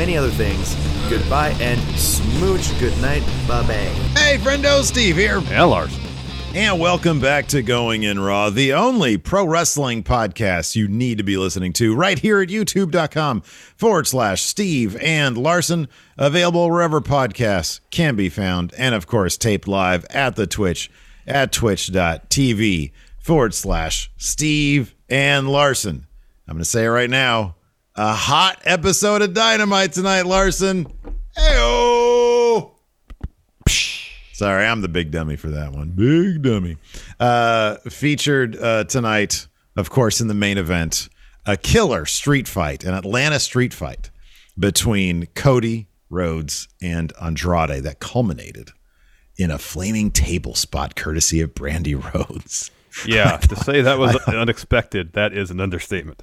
many other things. Goodbye and smooch. Good night. Bye bye. Hey, friendo, Steve here. Yeah, Lars. And welcome back to Going in Raw, the only pro wrestling podcast you need to be listening to right here at youtube.com forward slash Steve and Larson. Available wherever podcasts can be found. And of course, taped live at the Twitch at twitch.tv forward slash Steve and Larson. I'm going to say it right now. A hot episode of Dynamite tonight, Larson. Heyo! Sorry, I'm the big dummy for that one. Big dummy. Uh, featured uh, tonight, of course, in the main event, a killer street fight, an Atlanta street fight between Cody Rhodes and Andrade that culminated in a flaming table spot courtesy of Brandi Rhodes. Yeah, to say that was unexpected, that is an understatement.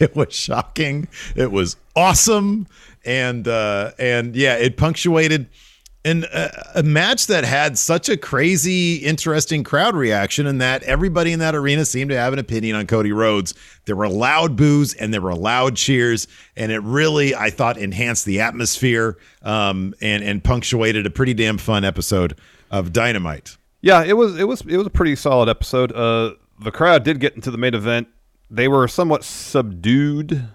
It was shocking. It was awesome, and uh, and yeah, it punctuated an, a, a match that had such a crazy, interesting crowd reaction, and that everybody in that arena seemed to have an opinion on Cody Rhodes. There were loud boos and there were loud cheers, and it really, I thought, enhanced the atmosphere um, and and punctuated a pretty damn fun episode of Dynamite. Yeah, it was it was it was a pretty solid episode. Uh, the crowd did get into the main event. They were somewhat subdued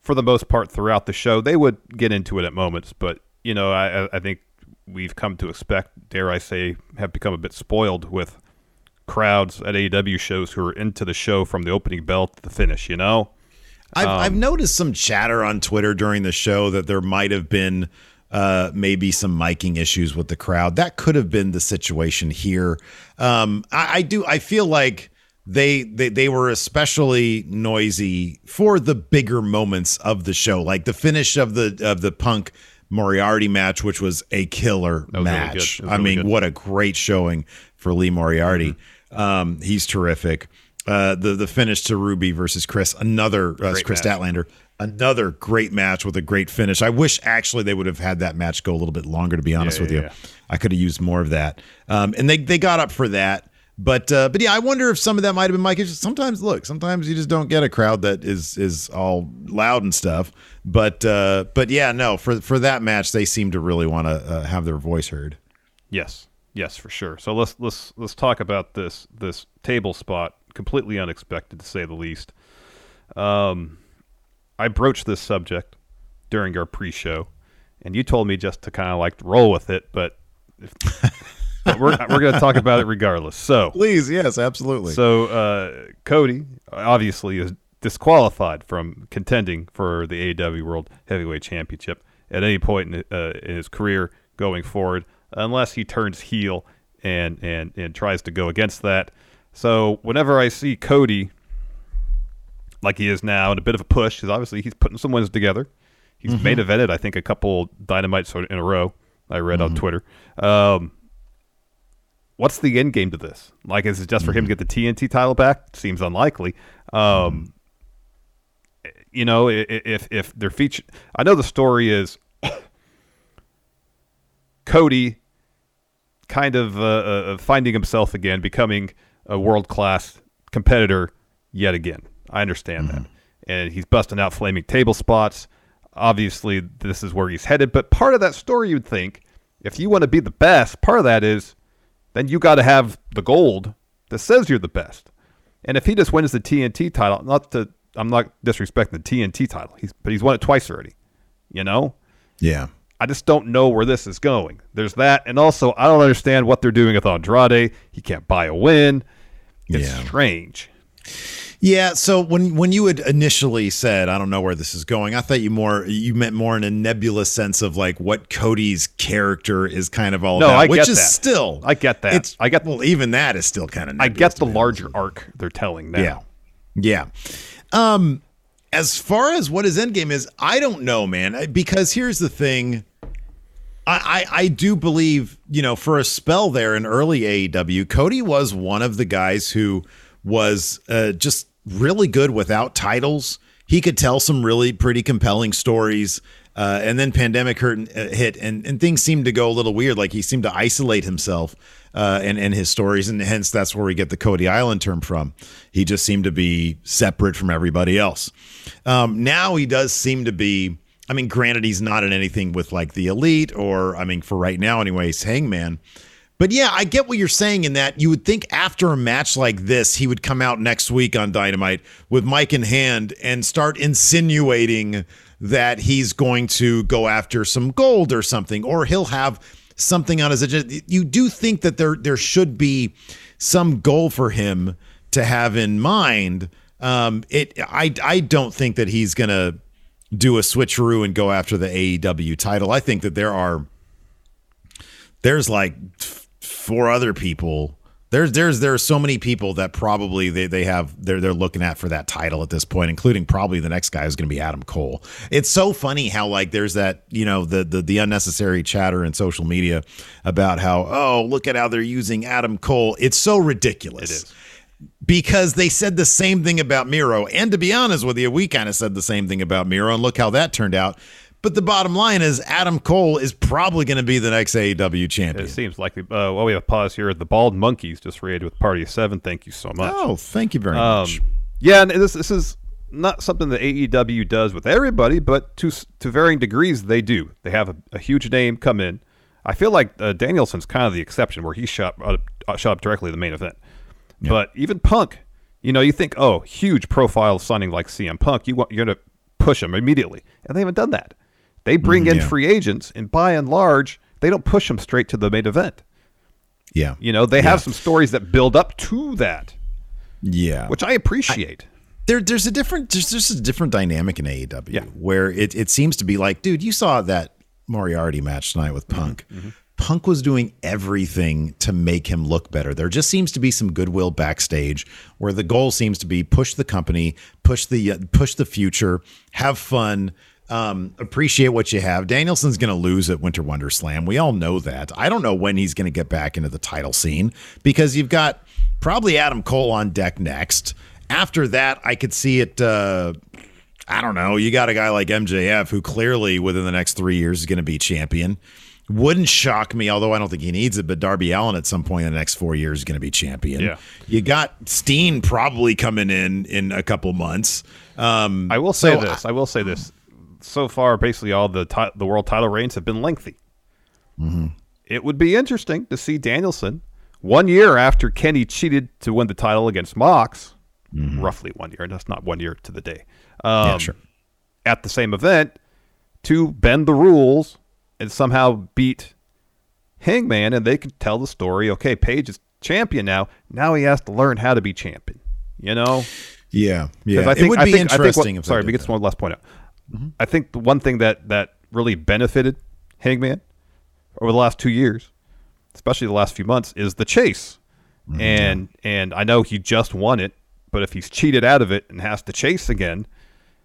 for the most part throughout the show. They would get into it at moments, but you know, I I think we've come to expect, dare I say, have become a bit spoiled with crowds at AEW shows who are into the show from the opening bell to the finish. You know, I've, I've noticed some chatter on Twitter during the show that there might have been uh, maybe some miking issues with the crowd. That could have been the situation here. Um, I, I do. I feel like they, they they were especially noisy for the bigger moments of the show, like the finish of the of the Punk Moriarty match, which was a killer was match. was I really mean, good. what a great showing for Lee Moriarty. Um, he's terrific. Uh, the the finish to Ruby versus Kris, another uh, Kris match. Statlander, another great match with a great finish. I wish actually they would have had that match go a little bit longer. To be honest Yeah, with yeah, you, yeah. I could have used more of that. Um, and they they got up for that. But uh, but yeah, I wonder if some of that might have been Mike. Sometimes look, sometimes you just don't get a crowd that is is all loud and stuff. But uh, but yeah, no, for for that match, they seem to really want to uh, have their voice heard. Yes, yes, for sure. So let's let's let's talk about this this table spot. Completely unexpected to say the least. Um, I broached this subject during our pre-show, and you told me just to kind of like roll with it, but, if, but we're we're going to talk about it regardless. So Please, yes, absolutely. so uh, Cody obviously is disqualified from contending for the AEW World Heavyweight Championship at any point in, uh, in his career going forward, unless he turns heel and and and tries to go against that. So whenever I see Cody, like he is now, in a bit of a push, because obviously he's putting some wins together. He's main evented, I think, a couple dynamites in a row. I read on Twitter. Um, what's the end game to this? Like, is it just for him to get the TNT title back? Seems unlikely. Um, You know, if if they're featured, I know the story is Cody kind of uh, uh, finding himself again, becoming a world class competitor yet again. I understand that, and he's busting out flaming table spots. Obviously, this is where he's headed. But part of that story, you'd think, if you want to be the best, part of that is then you got to have the gold that says you're the best. And if he just wins the TNT title, not to, I'm not disrespecting the TNT title, he's, but he's won it twice already. You know, yeah. I just don't know where this is going. There's that, and also I don't understand what they're doing with Andrade. He can't buy a win. It's Yeah. strange. Yeah, so when when you had initially said, I don't know where this is going, I thought you more you meant more in a nebulous sense of like what Cody's character is kind of all No, about, I which get is that. still I get that. It's I get- well, even that is still kind of I get the larger arc they're telling now. Yeah. Yeah. Um as far as what his end game is, I don't know, man. Because here's the thing. I, I, I do believe, you know, for a spell there in early AEW, Cody was one of the guys who was uh, just really good without titles. He could tell some really pretty compelling stories. Uh, and then pandemic hurt, uh, hit, and, and things seemed to go a little weird. Like he seemed to isolate himself uh, and, and his stories. And hence, that's where we get the Cody Island term from. He just seemed to be separate from everybody else. Um, now he does seem to be. I mean, granted, he's not in anything with like the elite, or I mean, for right now, anyways, Hangman. But yeah, I get what you're saying in that you would think after a match like this, he would come out next week on Dynamite with Mike in hand and start insinuating that he's going to go after some gold or something, or he'll have something on his agenda. You do think that there there should be some goal for him to have in mind. Um, it I I don't think that he's gonna do a switcheroo and go after the AEW title. I think that there are there's like f- four other people. There's there's there are so many people that probably they, they have they're they're looking at for that title at this point, including probably the next guy is going to be Adam Cole. It's so funny how like there's that you know the the the unnecessary chatter in social media about how oh look at how they're using Adam Cole. It's so ridiculous. It is because they said the same thing about Miro. And to be honest with you, we kind of said the same thing about Miro, and look how that turned out. But the bottom line is Adam Cole is probably going to be the next AEW champion. It seems like, uh, well, we have a pause here. The Bald Monkeys just raided with Party of Seven. Thank you so much. Oh, thank you very Um, much. yeah, and this this is not something that AEW does with everybody, but to to varying degrees, they do. They have a, a huge name come in. I feel like uh, Danielson's kind of the exception, where he shot up, uh, shot up directly the main event. But even Punk, you know, you think, oh, huge profile signing like CM Punk, you want you're gonna push him immediately, and they haven't done that. They bring in yeah. free agents, and by and large, they don't push them straight to the main event. Yeah. You know, they have some stories that build up to that, Yeah. which I appreciate. there there's a different there's just a different dynamic in AEW Yeah. where it, it seems to be like, dude, you saw that Moriarty match tonight with Punk. Punk was doing everything to make him look better. There just seems to be some goodwill backstage where the goal seems to be push the company, push the uh, push the future, have fun, um, appreciate what you have. Danielson's going to lose at Winter Wonder Slam. We all know that. I don't know when he's going to get back into the title scene because you've got probably Adam Cole on deck next. After that, I could see it. Uh, I don't know. You got a guy like MJF who clearly within the next three years is going to be champion. Wouldn't shock me, although I don't think he needs it. But Darby Allin at some point in the next four years is going to be champion. Yeah. You got Steen probably coming in in a couple months. Um, I will say so this. I will say this. So far, basically all the ti- the world title reigns have been lengthy. Mm-hmm. It would be interesting to see Danielson one year after Kenny cheated to win the title against Mox, roughly one year. That's not one year to the day. Um, Mm-hmm. Yeah, sure. At the same event, to bend the rules and somehow beat Hangman, and they could tell the story. Okay, Page is champion now. Now he has to learn how to be champion. You know, Yeah, yeah. I think, it would I be think, I think interesting if they sorry, we get one last point out. I think the one thing that that really benefited Hangman over the last two years, especially the last few months, is the chase. Mm-hmm. And and I know he just won it, but if he's cheated out of it and has to chase again,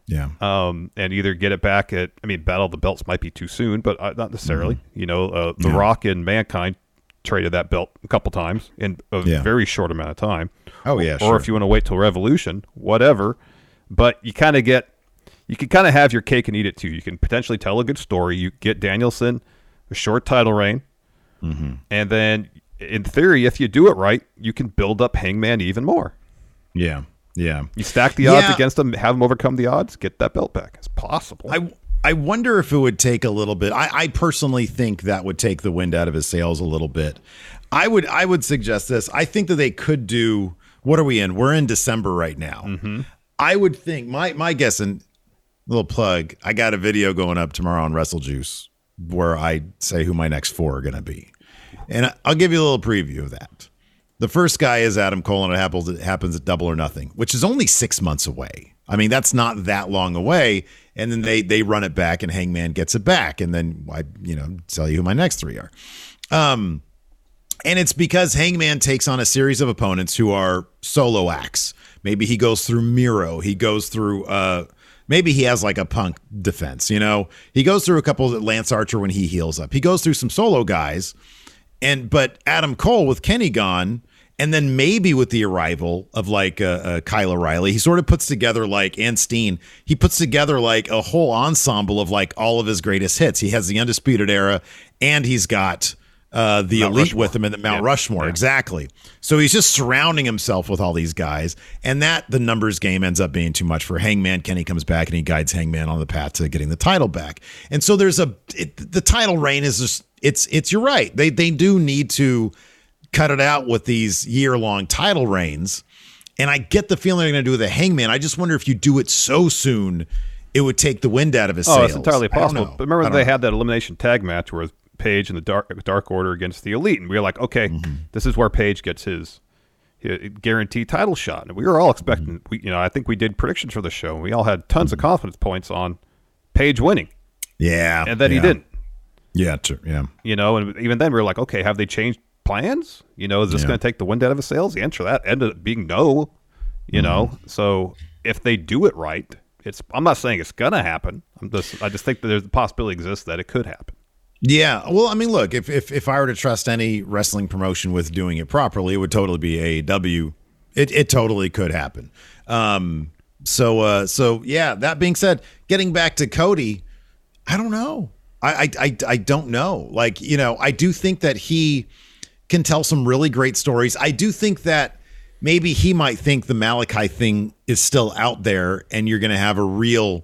Yeah, um, and either get it back at I mean, Battle the Belts might be too soon, but uh, not necessarily. Mm-hmm. You know, uh, The Rock and Mankind traded that belt a couple times in a Yeah. very short amount of time. Oh, yeah, or sure. if you want to wait till Revolution, whatever. But you kind of get, you can kind of have your cake and eat it too. You can potentially tell a good story. You get Danielson a short title reign, Mm-hmm. and then in theory, if you do it right, you can build up Hangman even more. yeah, yeah. You stack the odds Yeah. against him, have him overcome the odds, get that belt back. It's possible. I I wonder if it would take a little bit. I, I personally think that would take the wind out of his sails a little bit. I would I would suggest this. I think that they could do. What are we in? We're in December right now. Mm-hmm. I would think my my guess and little plug. I got a video going up tomorrow on Wrestle Juice where I say who my next four are going to be, and I'll give you a little preview of that. The first guy is Adam Cole, and it happens, at Double or Nothing, which is only six months away. I mean, that's not that long away. And then they they run it back, and Hangman gets it back, and then I you know tell you who my next three are. Um, and it's because Hangman takes on a series of opponents who are solo acts. Maybe he goes through Miro. He goes through. uh Maybe he has like a punk defense. You know, he goes through a couple of Lance Archer when he heals up. He goes through some solo guys and but Adam Cole with Kenny gone, and then maybe with the arrival of like uh, uh, Kyle O'Reilly, he sort of puts together like and Steen, he puts together like a whole ensemble of like all of his greatest hits. He has the Undisputed Era, and he's got uh, the Mount elite Rushmore. with him in the Mount Yeah. Rushmore. Yeah. Exactly. So he's just surrounding himself with all these guys, and that the numbers game ends up being too much for Hangman. Kenny comes back and he guides Hangman on the path to getting the title back. And so there's a it, the title reign is just it's it's you're right. They they do need to cut it out with these year long title reigns. And I get the feeling they're going to do with a Hangman. I just wonder if you do it so soon, it would take the wind out of his Oh, sails. it's entirely possible. But remember, they know. had that elimination tag match where Page and the Dark Dark Order against the Elite, and we were like, okay, Mm-hmm. this is where Page gets his, his guaranteed title shot. And we were all expecting, Mm-hmm. we, you know, I think we did predictions for the show, and we all had tons of confidence points on Page winning, Yeah, and then yeah. he didn't. Yeah, true. Yeah. You know, and even then we were like, okay, have they changed plans? You know, is this Yeah. going to take the wind out of his sails? The answer to that ended up being no. You know, Mm-hmm. so if they do it right, it's. I'm not saying it's going to happen. I'm just. I just think that there's the possibility exists that it could happen. Yeah. Well, I mean, look, if, if if I were to trust any wrestling promotion with doing it properly, it would totally be AEW. It it totally could happen. Um. So uh. So yeah. That being said, getting back to Cody, I don't know. I I I, I don't know. Like you know, I do think that he can tell some really great stories. I do think that maybe he might think the Malachi thing is still out there, and you're going to have a real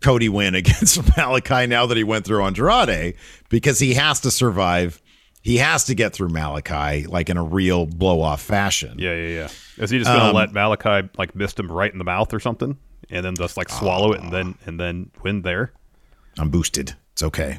Cody win against Malachi now that he went through Andrade because he has to survive. He has to get through Malachi like in a real blow off fashion. Yeah, yeah, yeah. Is he just going to Um, let Malachi like missed him right in the mouth or something, and then just like swallow it and then and then win there? I'm boosted. It's okay.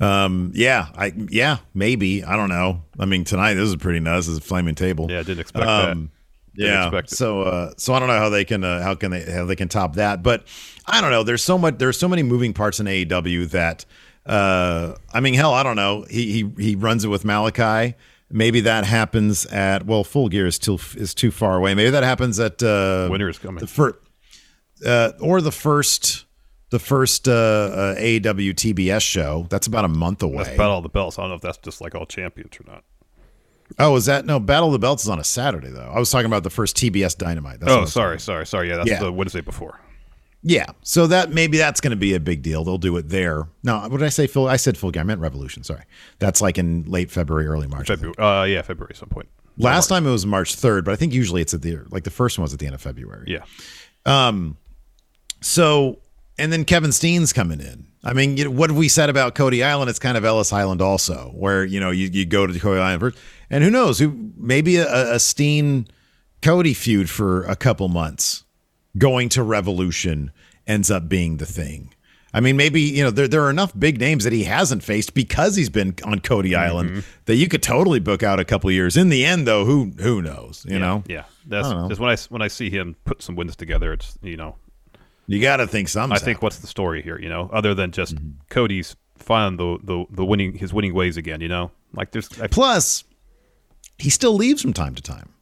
Um, yeah, I yeah, maybe. I don't know. I mean, tonight this is pretty nuts. This is a flaming table. Yeah, I didn't expect Um, that. Yeah. So uh so I don't know how they can uh, how can they how they can top that. But I don't know. There's so much there's so many moving parts in AEW that uh I mean hell, I don't know. He he he runs it with Malachi. Maybe that happens at well, full gear is too is too far away. Maybe that happens at uh Winter is coming. The fir- uh or the first the first uh, uh AEW TBS show. That's about a month away. That's Battle of the Belts. I don't know if that's just like all champions or not. Oh, is that no? Battle of the Belts is on a Saturday though. I was talking about the first TBS Dynamite. That's oh, sorry, sorry, sorry. Yeah, that's Yeah. the Wednesday before. Yeah, so that maybe that's going to be a big deal. They'll do it there. No, what did I say? Full. I said full game. I meant Revolution. Sorry, that's like in late February, early March. February. Uh, yeah, February at some point. Last time it was March third, but I think usually it's at the like the first one was at the end of February. Yeah. Um. So, and then Kevin Steen's coming in. I mean, you know, what have we said about Cody Island? It's kind of Ellis Island also, where you know you, you go to Cody Island first, and who knows who maybe a, a Steen Cody feud for a couple months, going to Revolution ends up being the thing. I mean, maybe you know there there are enough big names that he hasn't faced because he's been on Cody mm-hmm. Island that you could totally book out a couple years. In the end, though, who who knows? You know, Yeah. That's know. just when I when I see him put some wins together, it's you know you got to think some. I think what's the story here, you know, other than just Mm-hmm. Cody's finding the, the the winning his winning ways again, you know, like there's I, Plus, he still leaves from time to time.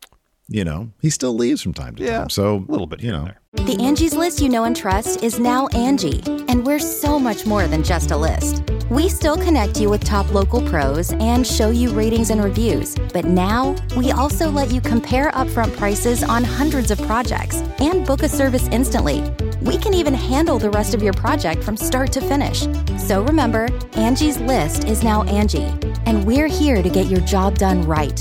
You know, he still leaves from time to Yeah, time. So a little bit you know. The Angie's list you know and trust is now Angie, and we're so much more than just a list. We still connect you with top local pros and show you ratings and reviews, but now we also let you compare upfront prices on hundreds of projects and book a service instantly. We can even handle the rest of your project from start to finish. So remember, Angie's list is now Angie, and we're here to get your job done right.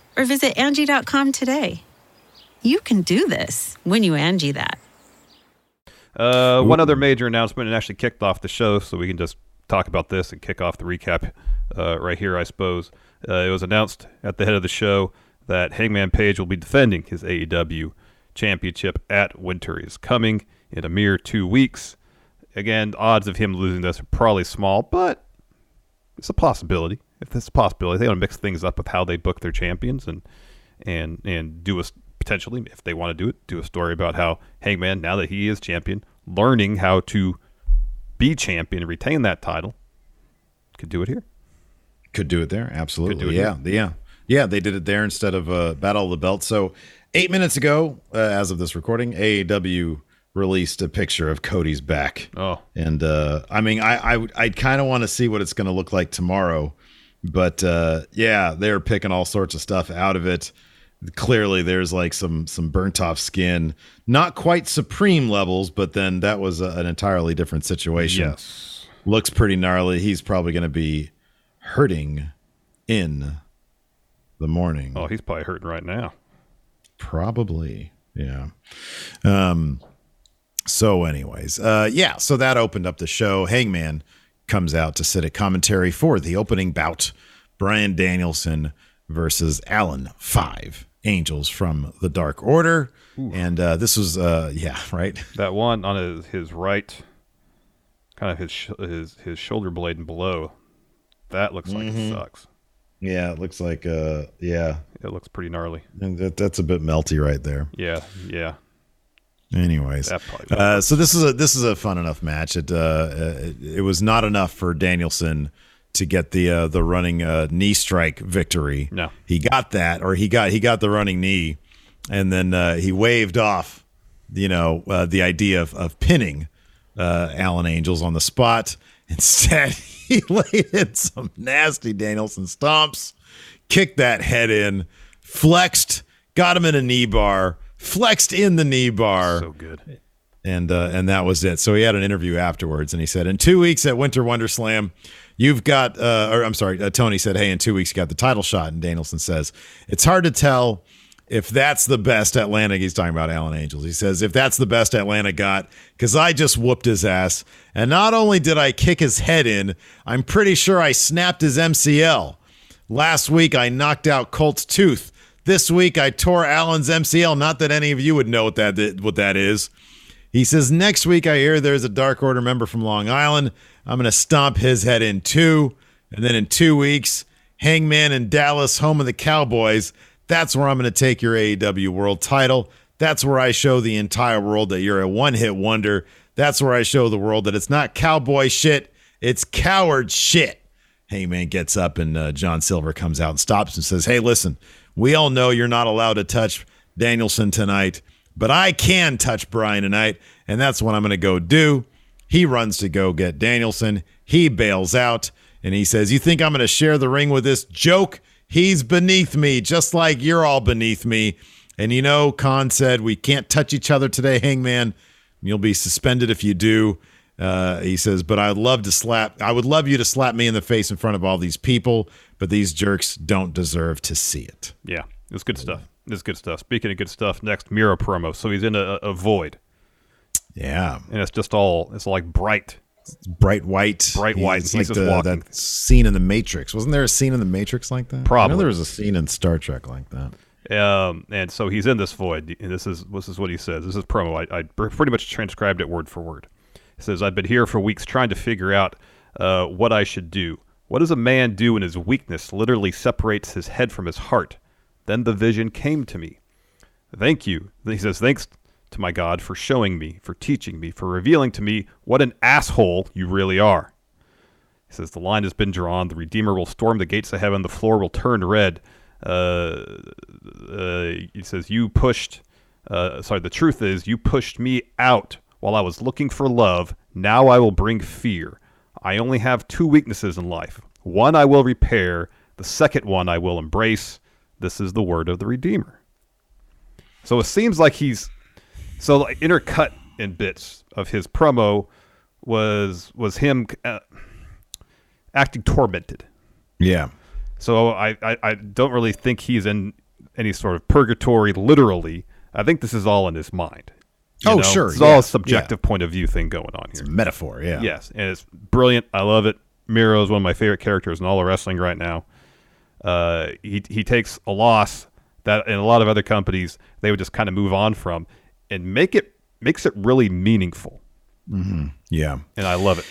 or visit Angie.com today. You can do this when you Angie that. Uh, one other major announcement and actually kicked off the show, so we can just talk about this and kick off the recap uh, right here, I suppose. Uh, it was announced at the head of the show that Hangman Page will be defending his AEW championship at Winter is coming in a mere two weeks. Again, odds of him losing this are probably small, but it's a possibility. If a possibility, they want to mix things up with how they book their champions and and and do a potentially if they want to do it, do a story about how Hangman now that he is champion, learning how to be champion and retain that title, could do it here. Could do it there. Absolutely. do it yeah. Yeah. Yeah. They did it there instead of uh, Battle of the Belt. So, eight minutes ago, uh, as of this recording, AEW released a picture of Cody's back. Oh. And uh, I mean, I I, would- I kind of want to see what it's going to look like tomorrow. But uh, yeah, they're picking all sorts of stuff out of it. Clearly, there's like some some burnt off skin, not quite supreme levels, but then that was a, an entirely different situation Yes. looks pretty gnarly. He's probably going to be hurting in the morning. Oh, he's probably hurting right now. Probably. Yeah. Um so anyways, uh yeah, so that opened up the show. Hangman comes out to sit at commentary for the opening bout. Bryan Danielson versus Alan 5 Angels from the Dark Order. And uh this was uh yeah, right. That one on his, his right, kind of his sh- his his shoulder blade and below, that looks like it sucks. Yeah, it looks like uh yeah, It looks pretty gnarly. and that, that's a bit melty right there. Yeah, yeah. Anyways, uh, so this is a this is a fun enough match. It uh, it, it was not enough for Danielson to get the uh, the running uh, knee strike victory. No. he got that, or he got he got the running knee, and then uh, he waved off, you know, uh, the idea of, of pinning uh, Alan Angels on the spot. Instead, he laid in some nasty Danielson stomps, kicked that head in, flexed, got him in a knee bar, flexed in the knee bar So good. and uh, and that was it. So he had an interview afterwards, and he said, "In two weeks at Winter Wonder Slam, you've got." Uh, or I'm sorry, uh, Tony said, "Hey, in two weeks you got the title shot." And Danielson says, "It's hard to tell if that's the best Atlanta." He's talking about Alan Angels. He says, "If that's the best Atlanta got, because I just whooped his ass, and not only did I kick his head in, I'm pretty sure I snapped his MCL." Last week, I knocked out Colt's tooth. This week, I tore Alan's MCL. Not that any of you would know what that what that is. He says next week I hear there's a Dark Order member from Long Island. I'm to stomp his head in two, and then in two weeks, Hangman in Dallas, home of the Cowboys. That's where I'm to take your AEW World Title. That's where I show the entire world that you're a one-hit wonder. That's where I show the world that it's not cowboy shit, it's coward shit. Hangman gets up and uh, John Silver comes out and stops and says, Hey, listen, we all know you're not allowed to touch Danielson tonight, but I can touch Bryan tonight, and that's what I'm going to go do. He runs to go get Danielson. He bails out and he says, You think I'm going to share the ring with this joke? He's beneath me, just like you're all beneath me. And you know, Khan said, We can't touch each other today, Hangman. You'll be suspended if you do. Uh, he says, but I'd love to slap, I would love you to slap me in the face in front of all these people, but these jerks don't deserve to see it. Yeah, it's good stuff. It's good stuff. Speaking of good stuff, next Miro promo. So he's in a, a void, Yeah. and it's just all it's like bright. Bright white. Bright white. He's He's like the, that scene in The Matrix. Wasn't there a scene in The Matrix like that? I Probably. know there was a scene in Star Trek like that. Um, and so he's in this void. And this is this is what he says. This is promo. I, I pretty much transcribed it word for word. Says, "I've been here for weeks trying to figure out uh, what I should do. What does a man do when his weakness literally separates his head from his heart? Then the vision came to me. Thank you." He says, "Thanks to my God for showing me, for teaching me, for revealing to me what an asshole you really are." He says, The line has been drawn. The Redeemer will storm the gates of heaven. The floor will turn red. Uh, uh, he says, You pushed, uh, sorry, the truth is, you pushed me out while I was looking for love. Now I will bring fear. I only have two weaknesses in life. One I will repair, the second one I will embrace. This is the word of the Redeemer. So it seems like he's so like intercut in bits of his promo was was him uh, acting tormented. Yeah. So I, I, I don't really think he's in any sort of purgatory literally. I think this is all in his mind. You Oh, know? sure, It's all a subjective point of view thing going on here. Metaphor, yeah. Yes, and it's brilliant. I love it. Miro is one of my favorite characters in all of wrestling right now. Uh, he he takes a loss that in a lot of other companies they would just kind of move on from, and make it makes it really meaningful. Yeah. And I love it.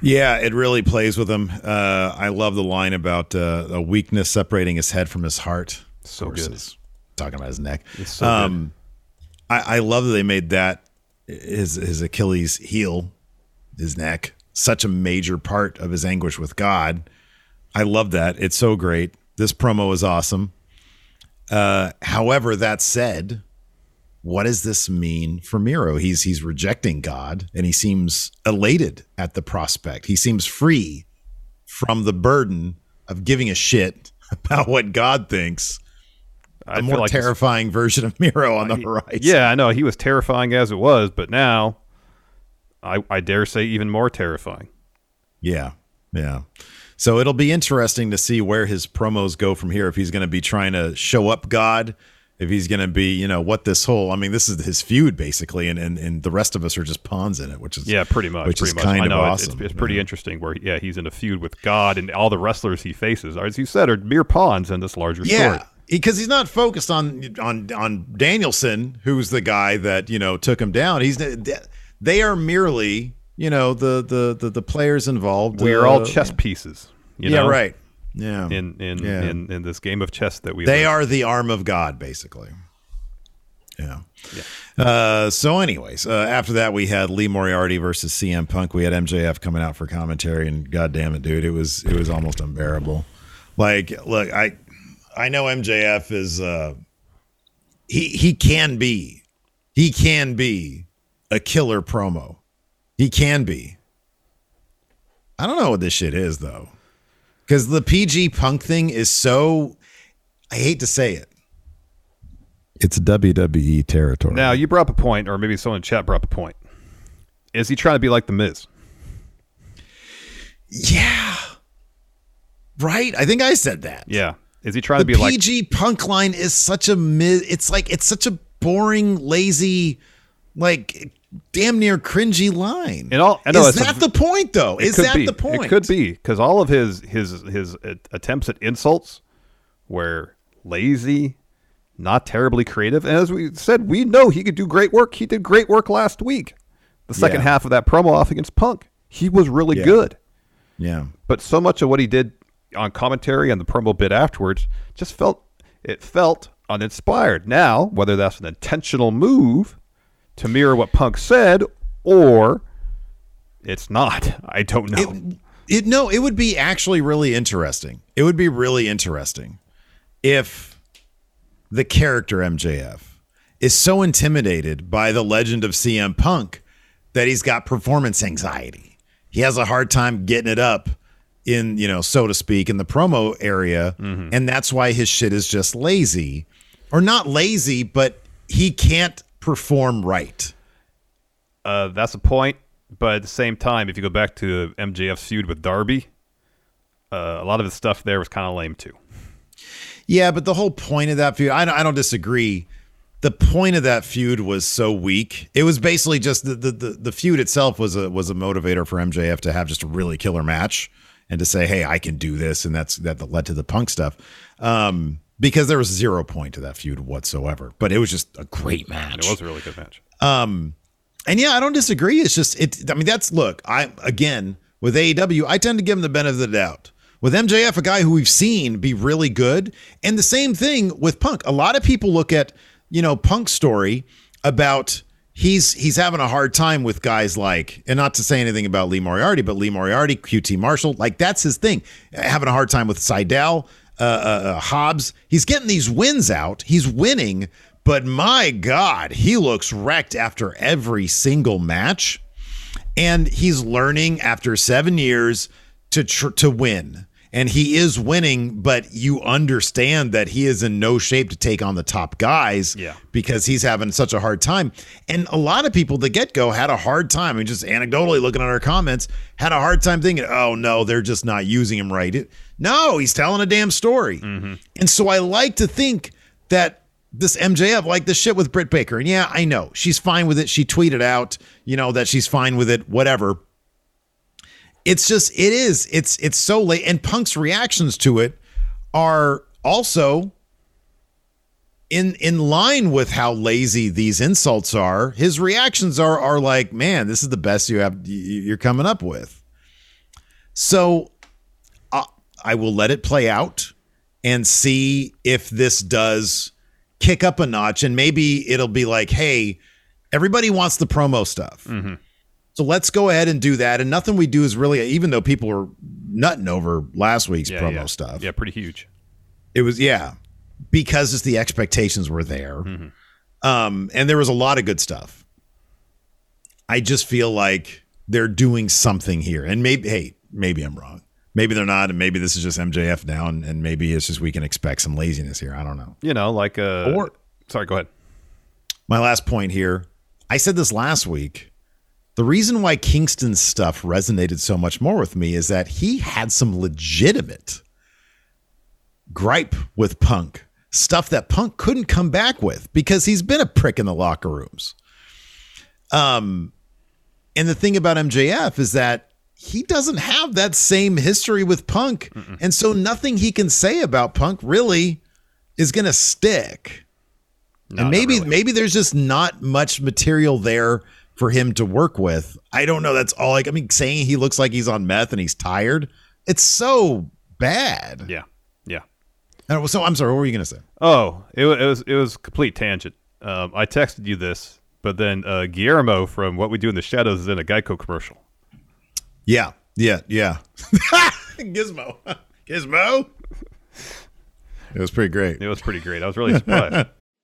Yeah, it really plays with him. Uh, I love the line about uh, a weakness separating his head from his heart. So good. talking about his neck. It's so um, I, I love that they made that his his Achilles heel, his neck, such a major part of his anguish with God. I love that. It's so great. This promo is awesome. Uh, however, that said, what does this mean for Miro? He's he's rejecting God and he seems elated at the prospect. He seems free from the burden of giving a shit about what God thinks. I A more like terrifying version of Miro on the horizon. Yeah, I know he was terrifying as it was, but now I I dare say even more terrifying. Yeah. Yeah. So it'll be interesting to see where his promos go from here. If he's going to be trying to show up God, if he's going to be, you know, what this whole, I mean, this is his feud basically, and, and, and the rest of us are just pawns in it, which is, Yeah, pretty much. which pretty is much. kind I of know it's- awesome. It's, it's pretty Yeah. interesting where yeah he's in a feud with God and all the wrestlers he faces, as you said, are mere pawns in this larger Yeah. story. Because he's not focused on on on Danielson, who's the guy that you know took him down. He's they are merely you know the the the, the players involved. We are uh, all chess pieces. You yeah, know? right. Yeah, In in, Yeah. in in this game of chess that we they are the arm of God, basically. Yeah. Uh, so, anyways, uh, after that, we had Lee Moriarty versus CM Punk. We had MJF coming out for commentary, and God damn it, dude, it was it was almost unbearable. Like, look, I I know MJF is uh, he he can be he can be a killer promo. He can be. I don't know what this shit is though, because the PG Punk thing is so. I hate to say it. It's WWE territory. Now you brought up a point, or maybe someone in chat brought up a point. Is he trying to be like the Miz? yeah, right. I think I said that. Yeah. Is he trying the to be like PG Punk line is such a mid. It's like it's such a boring, lazy, like damn near cringy line. And all- I know is it's a- that the point though? Is that be. the point? It could be because all of his his his attempts at insults were lazy, not terribly creative. And as we said, we know he could do great work. He did great work last week. The second Yeah. half of that promo off against Punk, he was really Yeah. good. Yeah. But so much of what he did on commentary and the promo bit afterwards just felt it felt uninspired. Now, whether that's an intentional move to mirror what Punk said or it's not. I don't know. It, it no, it would be actually really interesting. It would be really interesting if the character MJF is so intimidated by the legend of CM Punk that he's got performance anxiety. He has a hard time getting it up in, you know, so to speak, in the promo area. And that's why his shit is just lazy. Or not lazy, but he can't perform right. Uh, that's a point. But at the same time, if you go back to MJF's feud with Darby, uh, a lot of the stuff there was kind of lame too. Yeah, but the whole point of that feud, I don't, I don't disagree. The point of that feud was so weak. It was basically just the, the the the feud itself was a was a motivator for MJF to have just a really killer match and to say, "Hey, I can do this," and that's that led to the Punk stuff. Um, because there was zero point to that feud whatsoever. But it was just a great match. It was a really good match. Um, and yeah, I don't disagree. It's just it. I mean, that's look. I again with AEW, I tend to give him the benefit of the doubt. With MJF, a guy who we've seen be really good, and the same thing with Punk. A lot of people look at you know Punk's story about he's he's having a hard time with guys like, and not to say anything about Lee Moriarty, but Lee Moriarty, QT Marshall, like that's his thing. Having a hard time with Sydal, uh, uh, uh, Hobbs. He's getting these wins out. He's winning, but my God, he looks wrecked after every single match. And he's learning after seven years to tr- to win. And he is winning, but you understand that he is in no shape to take on the top guys Yeah. because he's having such a hard time. And a lot of people, the get go, had a hard time. I mean, just anecdotally looking at our comments, had a hard time thinking, oh no, they're just not using him right. It- no, he's telling a damn story. Mm-hmm. And so I like to think that this MJF, like the shit with Britt Baker, and yeah, I know she's fine with it. She tweeted out, you know, that she's fine with it, whatever. It's just, it is, it's, it's so late. And Punk's reactions to it are also in in line with how lazy these insults are. His reactions are are like, man, this is the best you have you- you're coming up with. So uh, I will let it play out and see if this does kick up a notch, and maybe it'll be like, hey, everybody wants the promo stuff. So let's go ahead and do that. And nothing we do is really, even though people were nutting over last week's Yeah, promo yeah. stuff. Yeah, pretty huge. It was yeah, because just the expectations were there, um, and there was a lot of good stuff. I just feel like they're doing something here, and maybe hey, maybe I'm wrong. Maybe they're not, and maybe this is just MJF now, and, and maybe it's just we can expect some laziness here. I don't know. You know, like uh Or- sorry, go ahead. My last point here. I said this last week. The reason why Kingston's stuff resonated so much more with me is that he had some legitimate gripe with Punk, stuff that Punk couldn't come back with because he's been a prick in the locker rooms. Um, and the thing about MJF is that he doesn't have that same history with Punk, and so nothing he can say about Punk really is going to stick. And maybe maybe there's just not much material there for him to work with. I don't know. That's all. Like I mean, saying he looks like he's on meth and he's tired. It's so bad. Yeah. Yeah. And So I'm sorry. What were you gonna say? Oh, it, it was it was complete tangent. Um, I texted you this, but then uh, Guillermo from What We Do in the Shadows is in a Geico commercial. Yeah, yeah, yeah. Gizmo, Gizmo. It was pretty great. It was pretty great. I was really surprised.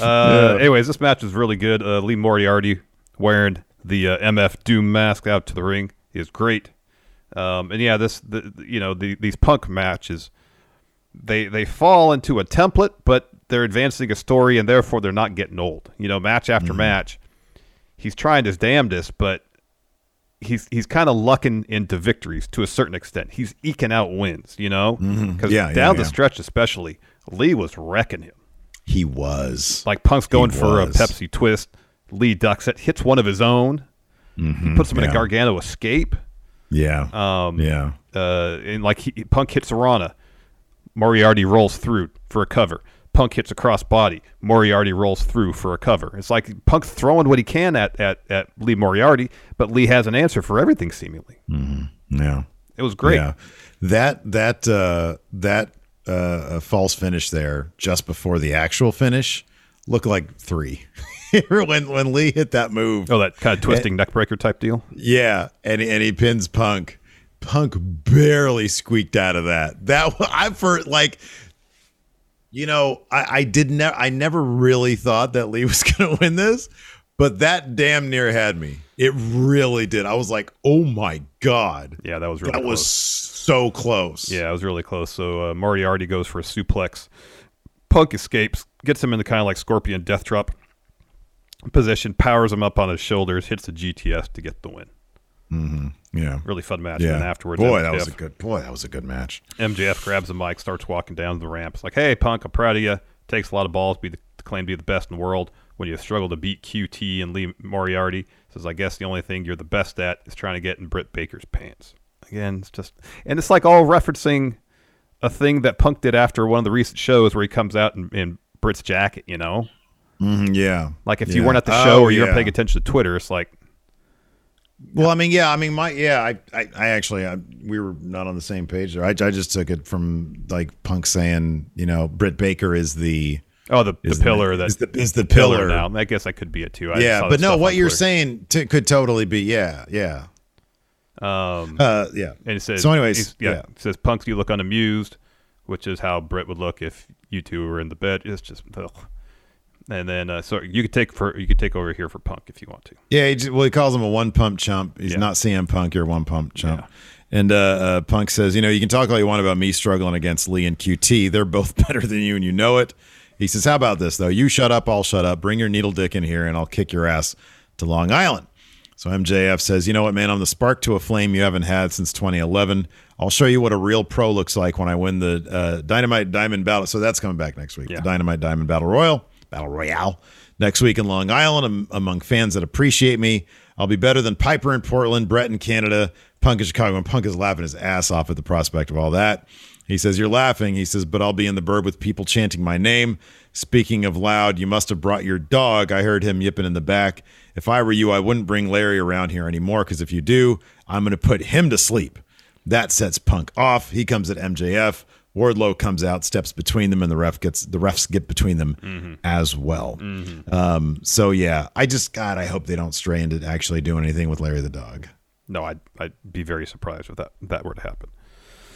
Uh, Anyways, this match was really good. Uh, Lee Moriarty wearing the uh, MF Doom mask out to the ring is great. Um, and yeah, this the, you know the, these punk matches, they they fall into a template, but they're advancing a story, and therefore they're not getting old. You know, match after match, he's trying his damnedest, but he's he's kind of lucking into victories to a certain extent. He's eking out wins, you know, because Yeah, yeah, down the yeah. stretch, especially Lee was wrecking him. He was. Like Punk's going for a. Pepsi twist. Lee ducks it, hits one of his own. He puts him in a. Gargano escape. Yeah. Um, yeah. Uh, and like he, Punk hits Arana, Moriarty rolls through for a cover. Punk hits a cross body. Moriarty rolls through for a cover. It's like Punk's throwing what he can at, at, at Lee Moriarty, but Lee has an answer for everything seemingly. Yeah. It was great. Yeah. That that uh that uh uh, false finish there just before the actual finish looked like 3. when when Lee hit that move. Oh, that kind of twisting neckbreaker type deal. Yeah, and and he pins Punk. Punk barely squeaked out of that. That I for like, you know, I I did never I never really thought that Lee was gonna win this, but that damn near had me. It really did. I was like, oh my god, Yeah, that was really that was so close. Yeah, it was really close. So uh, Moriarty goes for a suplex. Punk escapes, gets him in the kind of like scorpion death drop position, powers him up on his shoulders, hits the GTS to get the win. Mm-hmm. yeah, Really fun match. yeah. And afterwards, boy, MJF, that was a good boy. That was a good match. MJF grabs the mic, starts walking down the ramp. It's like, hey, Punk, I'm proud of you. Takes a lot of balls to be the, to claim to be the best in the world. When you struggle to beat QT and Lee Moriarty, says, I guess the only thing you're the best at is trying to get in Britt Baker's pants. Again, it's just, and it's like all referencing a thing that Punk did after one of the recent shows where he comes out in, in Britt's jacket, you know? Mhm, yeah, Like if you weren't at the show Oh, or you weren't yeah. paying attention to Twitter, it's like, Well, I mean, yeah, I mean, my yeah, I, I, I actually, I, we were not on the same page there. I, I just took it from like Punk saying, you know, Britt Baker is the oh, the, the pillar that is the, is the pillar, now. I guess that could be it too. I yeah, but no, what you're Twitter. saying t- could totally be, yeah, yeah, Um, uh, yeah. And it says, So anyways, yeah, yeah. it says punks you look unamused, which is how Britt would look if you two were in the bed. It's just, ugh. and then uh, so you could take for you could take over here for Punk if you want to. Yeah, he just, well, he calls him a one pump chump. He's Yeah. not CM Punk. You're one pump chump. And uh, uh, Punk says, you know, you can talk all you want about me struggling against Lee and QT. They're both better than you, and you know it. He says, how about this though? You shut up, I'll shut up. Bring your needle dick in here, and I'll kick your ass to Long Island. So MJF says, you know what, man? I'm the spark to a flame you haven't had since 2011. I'll show you what a real pro looks like when I win the uh, Dynamite Diamond Battle. So that's coming back next week. Yeah. The Dynamite Diamond Battle Royal, Battle Royale, next week in Long Island am- among fans that appreciate me. I'll be better than Piper in Portland, Bret in Canada, Punk in Chicago. And Punk is laughing his ass off at the prospect of all that. He says, You're laughing. He says, But I'll be in the burb with people chanting my name. Speaking of loud, you must have brought your dog. I heard him yipping in the back. If I were you, I wouldn't bring Larry around here anymore because if you do, I'm going to put him to sleep. That sets Punk off. He comes at MJF. Wardlow comes out, steps between them, and the ref gets the refs get between them as well. Um, so yeah, I just God, I hope they don't stray into actually doing anything with Larry the dog. No, I'd I'd be very surprised if that if that were to happen.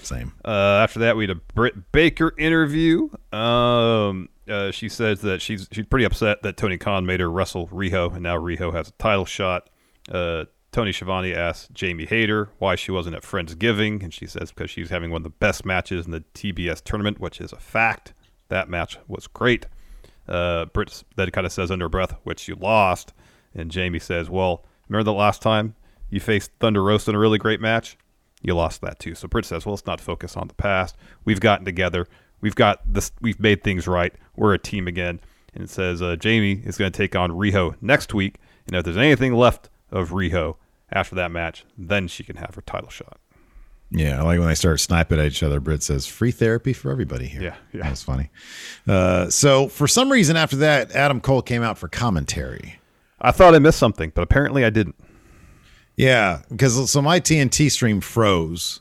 Same. Uh, after that, we had a Britt Baker interview. Um, uh, she says that she's she's pretty upset that Tony Khan made her wrestle Riho, and now Riho has a title shot. Uh, Tony Schiavone asks Jamie Hayter why she wasn't at Friendsgiving, and she says because she's having one of the best matches in the TBS tournament, which is a fact. That match was great. Uh, Britt then kind of says under her breath, which you lost, and Jamie says, "Well, remember the last time you faced Thunder Rosa in a really great match? You lost that too." So Britt says, "Well, let's not focus on the past. We've gotten together. We've got this. We've made things right. We're a team again." And it says uh, Jamie is going to take on Riho next week, and if there's anything left of Riho, after that match, then she can have her title shot. Yeah, I like when they start sniping at each other. Britt says, "Free therapy for everybody here." Yeah, yeah. that was funny. Uh, so for some reason, after that, Adam Cole came out for commentary. I thought I missed something, but apparently I didn't. Yeah, because so my TNT stream froze,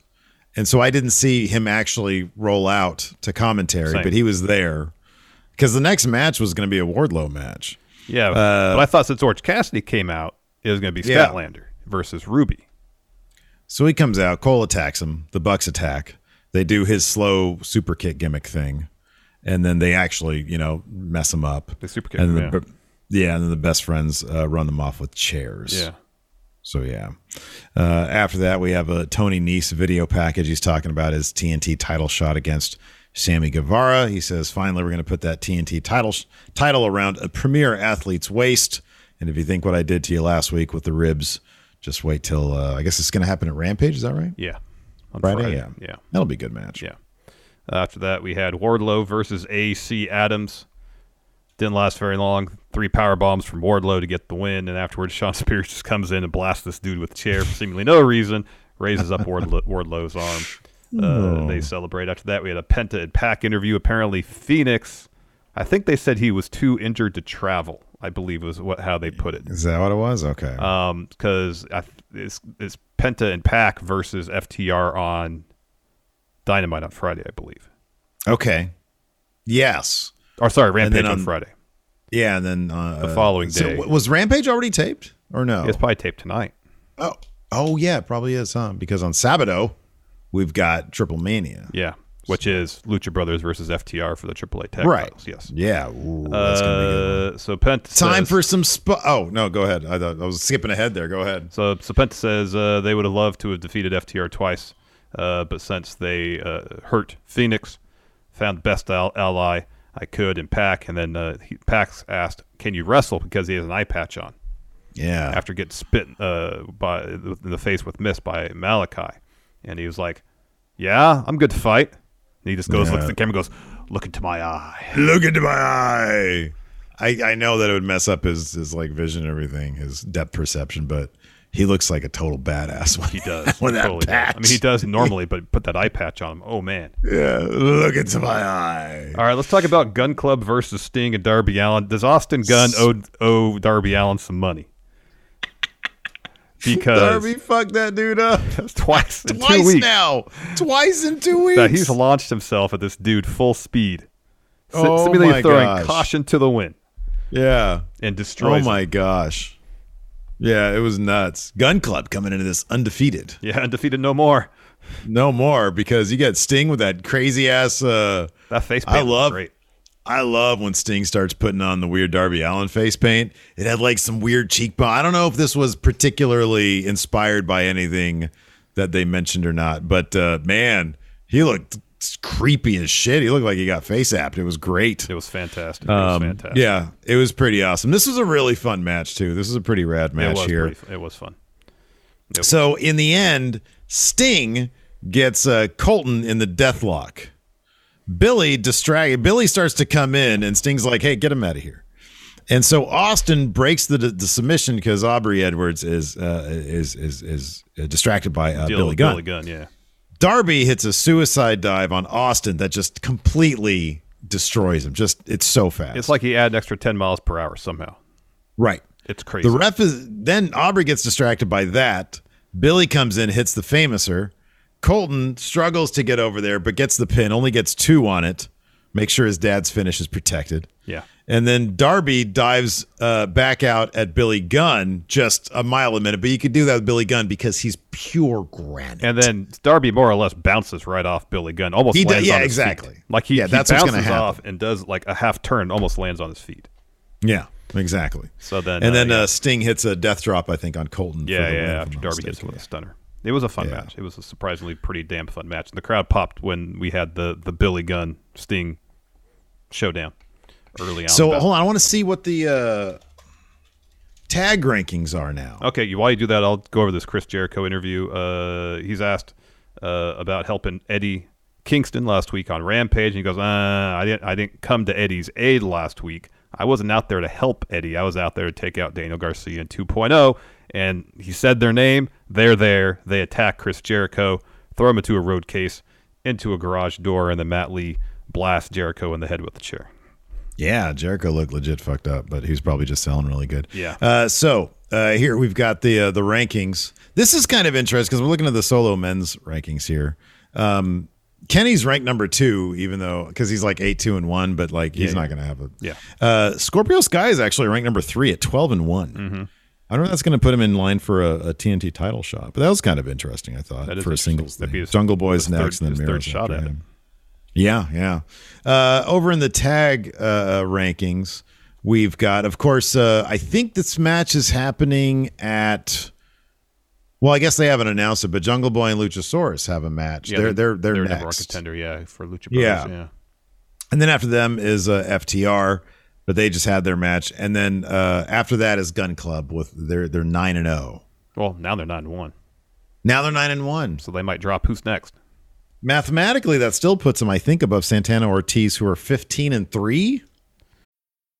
and so I didn't see him actually roll out to commentary, Same. but he was there because the next match was going to be a Wardlow match. Yeah, Uh, but I thought since Orange Cassidy came out, it was going to be Yeah. Versus Ruby. So he comes out, Cole attacks him, the Bucks attack. They do his slow super kick gimmick thing, and then they actually, you know, mess him up. They super kick and him, the, yeah, and then the best friends uh, run them off with chairs. Yeah. So yeah. Uh, after that, we have a Tony Nese video package. He's talking about his TNT title shot against Sammy Guevara. He says, "Finally, we're going to put that TNT title title around a premier athlete's waist." And if you think what I did to you last week with the ribs, just wait till uh, I guess it's going to happen at Rampage. Is that right? Yeah. On Friday. Friday, Yeah. yeah. That'll be a good match. Yeah. After that, we had Wardlow versus AC Adams. Didn't last very long. Three power bombs from Wardlow to get the win, and afterwards, Shawn Spears just comes in and blasts this dude with a chair for seemingly no reason. Raises up Wardlow, Wardlow's arm. Uh. They celebrate. After that, we had a Penta and Pac interview. Apparently, Fénix. I think they said he was too injured to travel. I believe was what how they put it. Is that what it was? Okay. Um, because it's, it's Penta and Pac versus FTR on Dynamite on Friday, I believe. okay. Yes. Or sorry, Rampage then on, Friday. Yeah, and then uh, The following so day. w- was Rampage already taped or no? It's probably taped tonight. Oh, oh yeah, it probably is, huh? Because on Sabado, we've got Triple Mania. Yeah, which is Lucha Brothers versus FTR for the AAA tag Right. titles. Yes. Yeah. Ooh, that's gonna be good. Uh, so Penta Time says- for some sp- Oh no, go ahead. I thought I was skipping ahead there. Go ahead. So, so Penta says uh, they would have loved to have defeated FTR twice, uh, but since they uh, hurt Fénix, found the best al- ally I could in Pac, and then uh, he, Pax asked, "Can you wrestle?" Because he has an eye patch on. Yeah. After getting spit uh, by in the face with mist by Malakai, and he was like, "Yeah, I'm good to fight." And he just goes, Yeah. looks at the camera, and goes, "Look into my eye." Look into my eye. I, I know that it would mess up his his like vision and everything, his depth perception, but he looks like a total badass when He does. with that Totally does. patch. I mean, he does normally, but put that eye patch on him. Oh man. Yeah, look into my eye. All right, let's talk about Gunn Club versus Sting and Darby Allin. Does Austin Gunn owe, owe Darby Allin some money? Because Darby fucked that dude up twice in two twice weeks. now, twice in two weeks. That he's launched himself at this dude full speed, Oh my throwing gosh. caution to the wind yeah, and destroy. Oh my him. gosh. Yeah, it was nuts. Gunn Club coming into this undefeated. Yeah, undefeated no more. No more because you got Sting with that crazy ass. Uh, That face I paint was love. great. I love when Sting starts putting on the weird Darby Allin face paint. It had like some weird cheekbone. I don't know if this was particularly inspired by anything that they mentioned or not, but uh, man, he looked creepy as shit. He looked like he got face apped. It was great. It was fantastic. It was Um, fantastic. Yeah, it was pretty awesome. This was a really fun match too. This was a pretty rad match it was here. pretty- it was fun. It So in the end, Sting gets uh, Colton in the deathlock. Billy distracted. Billy starts to come in, and Sting's like, "Hey, get him out of here." And so Austin breaks the the submission because Aubrey Edwards is uh, is is is uh, distracted by uh, Billy Gunn. Billy Gunn, yeah. Darby hits a suicide dive on Austin that just completely destroys him. Just it's so fast. It's like he added an extra ten miles per hour somehow. right. It's crazy. The ref is then Aubrey gets distracted by that. Billy comes in, hits the famouser. Colton struggles to get over there, but gets the pin, only gets two on it. Make sure his dad's finish is protected. Yeah. And then Darby dives uh, back out at Billy Gunn just a mile a minute, but you could do that with Billy Gunn because he's pure granite. And then Darby more or less bounces right off Billy Gunn, almost He does- yeah, on his exactly. feet. Like he, Yeah, he that's bounces off and does like a half turn, almost lands on his feet. yeah, exactly. So then, and uh, then yeah. uh, Sting hits a death drop, I think, on Colton. for Yeah, the yeah. After Darby hits him with a stunner, it was a fun match. It was a surprisingly pretty damn fun match, and the crowd popped when we had the the Billy Gunn Sting showdown early on. So hold on, I want to see what the uh, tag rankings are now. Okay, you- while you do that, I'll go over this Chris Jericho interview. Uh, he's asked uh, about helping Eddie Kingston last week on Rampage, and he goes, uh, "I didn't, I didn't come to Eddie's aid last week. I wasn't out there to help Eddie. I was out there to take out Daniel Garcia in 2.0. And he said their name. They're there. They attack Chris Jericho, throw him into a road case, into a garage door, and then Matt Lee blasts Jericho in the head with a chair. Yeah, Jericho looked legit fucked up, but he was probably just selling really good. Yeah. Uh, so uh, here we've got the uh, the rankings. This is kind of interesting because we're looking at the solo men's rankings here. Um, Kenny's ranked number two, even though because he's like eight two and one, but like he's Yeah, not going to have a. Yeah. Uh, Scorpio Sky is actually ranked number three at twelve and one. Mm-hmm. I don't know if that's going to put him in line for a, a TNT title shot, but that was kind of interesting. I thought That for a singles thing. his- Jungle Boys next, third- and then third shot at it. him. Yeah, yeah. Uh, over in the tag uh, rankings, we've got, of course, uh, I think this match is happening at. Well, I guess they haven't announced it, but Jungle Boy and Luchasaurus have a match. Yeah, they're they're they're, they're next. contender, yeah, for Lucha Brothers. Yeah. yeah. And then after them is uh, FTR, but they just had their match. And then uh, after that is Gunn Club with their they're nine and zero. Well, now they're nine and one, Now they're nine and one. so they might drop. Who's next? Mathematically, that still puts them, I think, above Santana Ortiz, who are fifteen and three.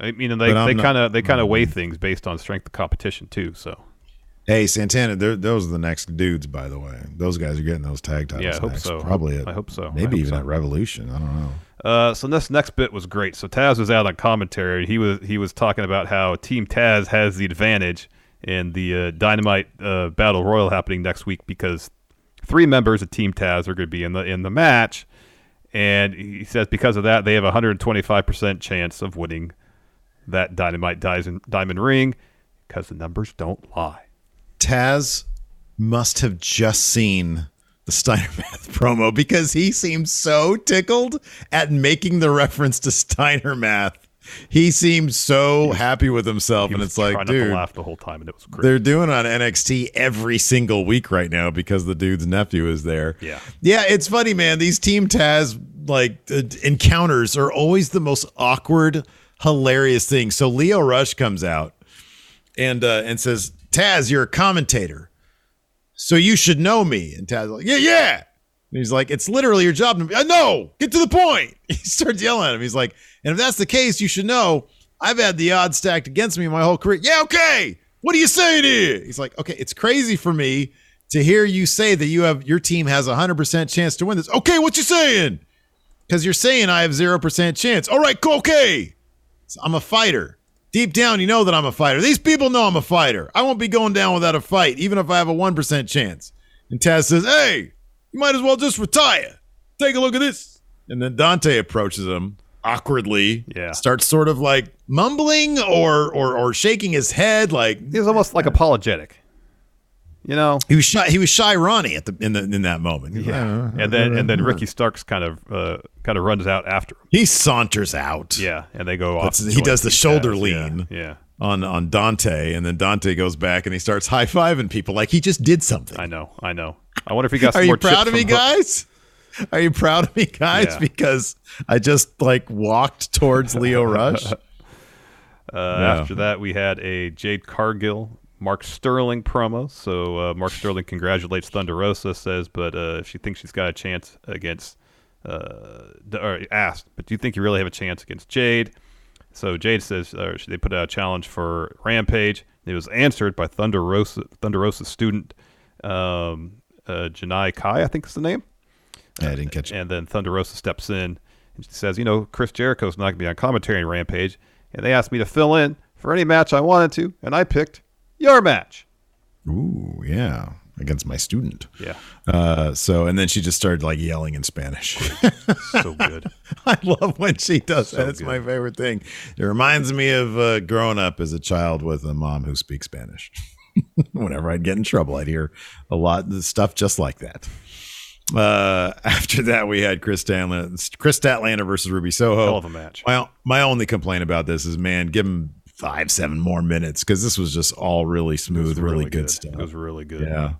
I mean, they But I'm they kind of they kind of weigh things based on strength of competition too. So Hey, Santana, those are the next dudes, by the way. Those guys are getting those tag titles. Yeah, I hope next. so. Probably. I hope so. Maybe hope even so. at Revolution. I don't know. Uh, so this next bit was great. So Taz was out on commentary. He was he was talking about how Team Taz has the advantage in the uh, Dynamite uh, Battle Royal happening next week because three members of Team Taz are going to be in the in the match, and he says because of that they have a 125 percent chance of winning that Dynamite Diamond Diamond Ring because the numbers don't lie. Taz must have just seen the Steiner Math promo because he seems so tickled at making the reference to Steiner Math. He seems so happy with himself, and it's like, dude, to laugh the whole time, and it was great. they're doing on NXT every single week right now because the dude's nephew is there. Yeah. Yeah, it's funny, man. These Team Taz like uh, encounters are always the most awkward, hilarious thing. So Lio Rush comes out and uh, and says, "Taz, you're a commentator, so you should know me." And Taz like, "Yeah, yeah." And he's like, "It's literally your job to be." Uh, no, get to the point. He starts yelling at him. He's like, "And if that's the case, you should know I've had the odds stacked against me my whole career." Yeah, okay. What are you saying here? He's like, "Okay, it's crazy for me to hear you say that you have your team has a hundred percent chance to win this." Okay, what you saying? Because you're saying I have zero percent chance. All right, cool, okay. I'm a fighter. Deep down, you know that I'm a fighter. These people know I'm a fighter. I won't be going down without a fight, even if I have a 1% chance. And Taz says, Hey, you might as well just retire. Take a look at this. And then Dante approaches him awkwardly. Yeah. Starts sort of like mumbling or or or shaking his head like he's almost like apologetic. You know, he was shy he was shy Ronnie at the in the in that moment. He's like, Yeah, and then and then Ricky Starks kind of uh, kind of runs out after him. he saunters out. Yeah, and they go off. He does the shoulder Taz. Lean. Yeah, On on Dante, and then Dante goes back and he starts high fiving people like he just did something. I know, I know. I wonder if he got. Some Are you more proud chips of me, from Hook. guys? Are you proud of me, guys? Yeah. Because I just like walked towards Lio Rush. Uh, After that, we had a Jade Cargill, Mark Sterling promo. So uh, Mark Sterling congratulates Thunder Rosa, says, but uh, if she thinks she's got a chance against, uh, or asked, but do you think you really have a chance against Jade? So Jade says, or they put out a challenge for Rampage. It was answered by Thunder Rosa, Thunder Rosa's student, um, uh, Janai Kai, I think is the name. Yeah, I didn't catch it. And then Thunder Rosa steps in and she says, You know, Chris Jericho's not going to be on commentary in Rampage. And they asked me to fill in for any match I wanted to. And I picked your match. Ooh, yeah, against my student. Yeah. Uh, so and then she just started like yelling in Spanish. So good. I love when she does So that. It's good. my favorite thing. It reminds me of uh, growing up as a child with a mom who speaks Spanish. Whenever I'd get in trouble, I'd hear a lot of stuff just like that. Uh, after that, we had Kris Statlander, Kris Statlander versus Ruby Soho. Hell of a match. My my only complaint about this is, man, give him five, seven more minutes because this was just all really smooth, really, really good, stuff. It was really good. Yeah,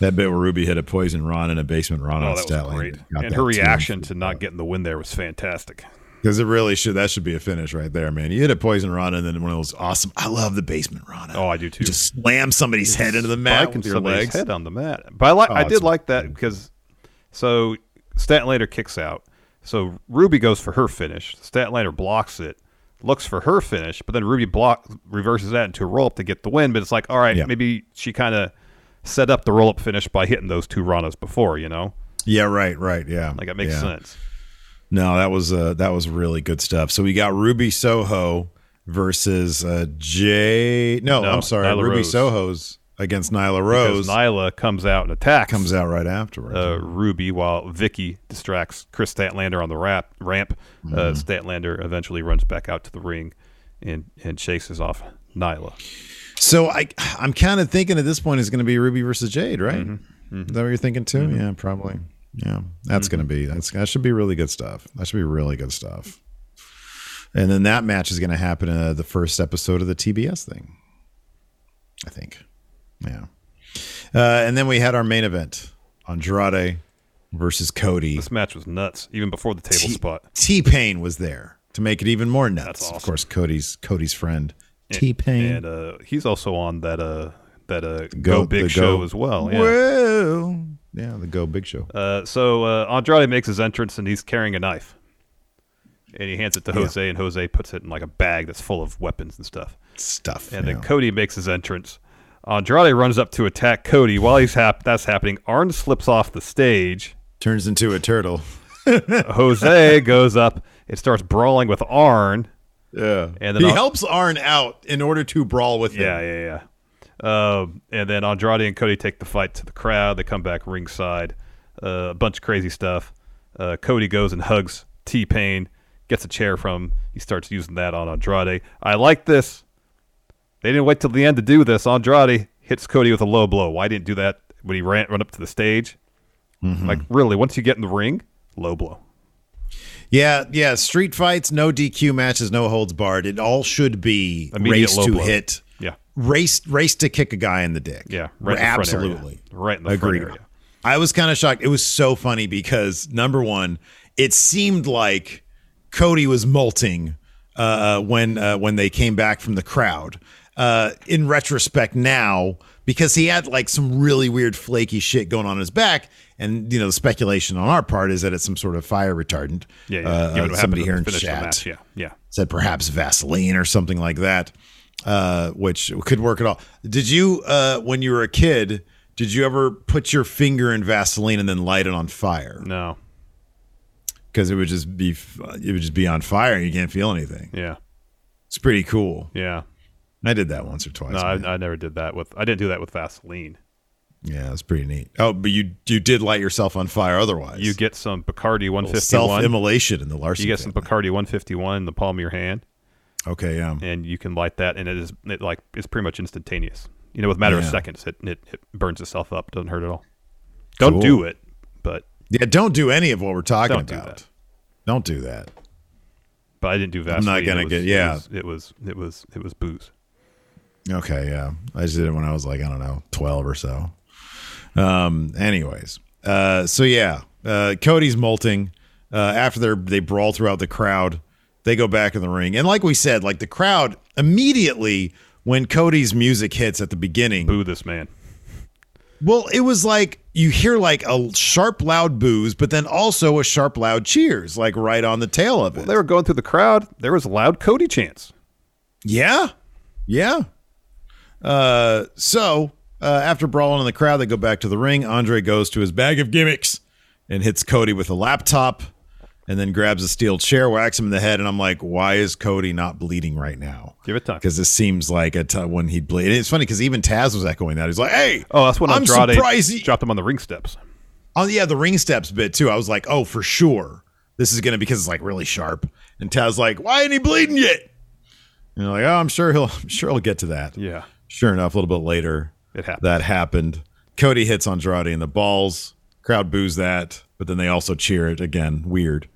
that bit where Ruby hit a poison Ron and a basement Ron Oh, on great. Got And her reaction to not getting the win there was fantastic. Because it really should that should be a finish right there, man. You hit a poison run and then one of those awesome. I love the basement run. Oh, I do too. You just slam somebody's head into the mat with your legs. head on the mat. But I like Oh, I did like that because so Statlander kicks out. So Ruby goes for her finish. Statlander blocks it, looks for her finish, but then Ruby block reverses that into a roll up to get the win. But it's like, all right, Yeah. maybe she kind of set up the roll up finish by hitting those two Ranas before, you know? Yeah, right, right, yeah. Like that makes Yeah. sense. No, that was uh, that was really good stuff. So we got Ruby Soho versus uh, Jay. No, No, I'm sorry, Nyla Ruby Rose. Soho's against Nyla Rose. Because Nyla comes out and attacks. comes out right afterwards. uh, Ruby while Vickie distracts Kris Statlander on the rap, ramp. Uh, Mm-hmm. Statlander eventually runs back out to the ring and, and chases off Nyla. So I I'm kind of thinking at this point it's going to be Ruby versus Jade, right? Mm-hmm. Is that what you're thinking too? Yeah, probably. Yeah, that's going to be that's that should be really good stuff. That should be really good stuff. And then that match is going to happen in uh, the first episode of the TBS thing. I think. Yeah. Uh, and then we had our main event: Andrade versus Cody. This match was nuts, even before the table T- spot. T Pain was there to make it even more nuts. awesome. Of course, Cody's Cody's friend T Pain. and uh, he's also on that uh that uh Go- Go, Big the Show as well. Yeah. Well, yeah, the Go Big Show. Uh, so uh, Andrade makes his entrance and he's carrying a knife, and he hands it to Yeah. Jose, and Jose puts it in like a bag that's full of weapons and stuff. Stuff. And yeah. then Cody makes his entrance. Andrade runs up to attack Cody. While he's hap- that's happening, Arn slips off the stage. turns into a turtle. Jose goes up. It starts brawling with Arn. Yeah, And then he An- helps Arn out in order to brawl with him. Yeah, yeah, yeah. Um, and then Andrade and Cody take the fight to the crowd. They come back ringside. Uh, a bunch of crazy stuff. Uh, Cody goes and hugs T Pain, gets a chair from him. He starts using that on Andrade. I like this. They didn't wait till the end to do this. Andrade hits Cody with a low blow. Why didn't do that when he ran run up to the stage? Mm-hmm. Like really, once you get in the ring, low blow. yeah, yeah. Street fights, no DQ matches, no holds barred. It all should be Immediate race to blow. hit, Yeah, race race to kick a guy in the dick. yeah, right front absolutely, right in the front Agreed. area. I was kind of shocked. It was so funny because number one, it seemed like Cody was molting uh, when uh, when they came back from the crowd. Uh, in retrospect, now because he had like some really weird flaky shit going on his back, and you know the speculation on our part is that it's some sort of fire retardant. Yeah, yeah. Uh, happened somebody here in chat match. Yeah, yeah. said perhaps Vaseline or something like that, uh, which could work at all. Did you, uh, when you were a kid, did you ever put your finger in Vaseline and then light it on fire? No. Because it would just be, it would just be on fire and you can't feel anything. Yeah. It's pretty cool. Yeah. I did that once or twice. No. I, I never did that with. I didn't do that with Vaseline. yeah, it's pretty neat. Oh, but you you did light yourself on fire otherwise. You get some Bacardi 151 self immolation in the Larson. You get some family. Bacardi 151 in the palm of your hand, Okay, yeah. and you can light that, and it is it like it's pretty much instantaneous. You know, with a matter of seconds, it, it it burns itself up. Doesn't hurt at all. Don't Cool. do it, but Yeah, don't do any of what we're talking Don't do about. that. Don't do that. but I didn't do Vaseline. I'm not gonna was- get- yeah. It was, it was it was it was booze. Okay, yeah. I just did it when I was like, I don't know, 12 or so. Um, anyways. Uh, so yeah, uh, Cody's molting. Uh, after they they brawl throughout the crowd, they go back in the ring. And like we said, like the crowd immediately when Cody's music hits at the beginning, Boo this man. well, it was like you hear like a sharp, loud boos, but then also a sharp, loud cheers, like right on the tail of it. They were going through the crowd. There was loud Cody chants. Yeah. Yeah. Uh, so uh, after brawling in the crowd, they go back to the ring. Andre goes to his bag of gimmicks and hits Cody with a laptop and then grabs a steel chair, whacks him in the head. And I'm like, why is Cody not bleeding right now? Give it time. Because this seems like a t- when he'd bleed. And it's funny because even Taz was echoing that. He's like, hey, Oh, that's when I'm Andrade surprised he- dropped him on the ring steps. Oh yeah, the ring steps bit too. I was like, oh, for sure, this is gonna because it's like really sharp. And Taz's like, why ain't he bleeding yet? And you're like, oh, I'm sure he'll, I'm sure he'll get to that. Yeah. Sure enough, a little bit later, It happened. that happened. Cody hits Andrade in the balls. Crowd boos that, but then they also cheer it again. Weird.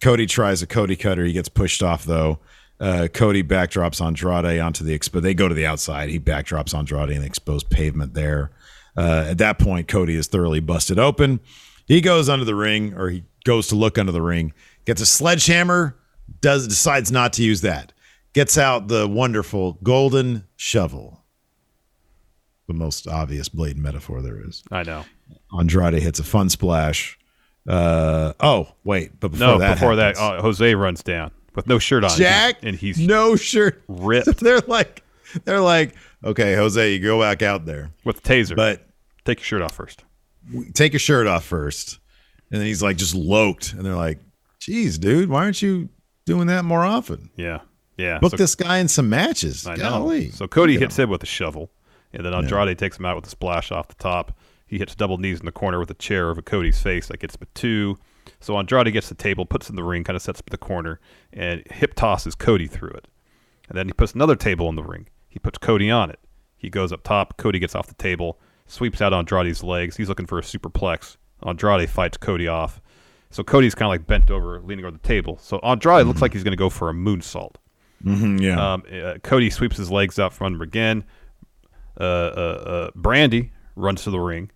Cody tries a Cody cutter. He gets pushed off though. Uh, Cody backdrops Andrade onto the expo. They go to the outside. He backdrops Andrade in the exposed pavement there. Uh, at that point, Cody is thoroughly busted open. He goes under the ring, or he goes to look under the ring. Gets a sledgehammer. Does decides not to use that. Gets out the wonderful golden shovel. The most obvious blade metaphor there is. I know. Andrade hits a fun splash. Uh, oh, wait, but before no, that, before happens, that, uh, Jose runs down with no shirt on. Jack, and he's no shirt, ripped. they're like, they're like, okay, Jose, you go back out there with taser, but take your shirt off first. Take your shirt off first, and then he's like just loked, and they're like, "Geez, dude, why aren't you doing that more often?" Yeah, yeah. Book So- this guy in some matches. I Golly. know. So Cody hits him with a shovel, and then Andrade takes him out with a splash off the top. He hits double knees in the corner with a chair over Cody's face. That gets him a two. So Andrade gets the table, puts in the ring, kind of sets up the corner, and hip tosses Cody through it. And then he puts another table in the ring. He puts Cody on it. He goes up top. Cody gets off the table, sweeps out Andrade's legs. He's looking for a superplex. Andrade fights Cody off. So Cody's kind of like bent over, leaning over the table. So Andrade looks like he's going to go for a moonsault. Mhm, yeah. Um, uh, Cody sweeps his legs out from under him again. Uh, uh, uh, Brandi runs to the ring.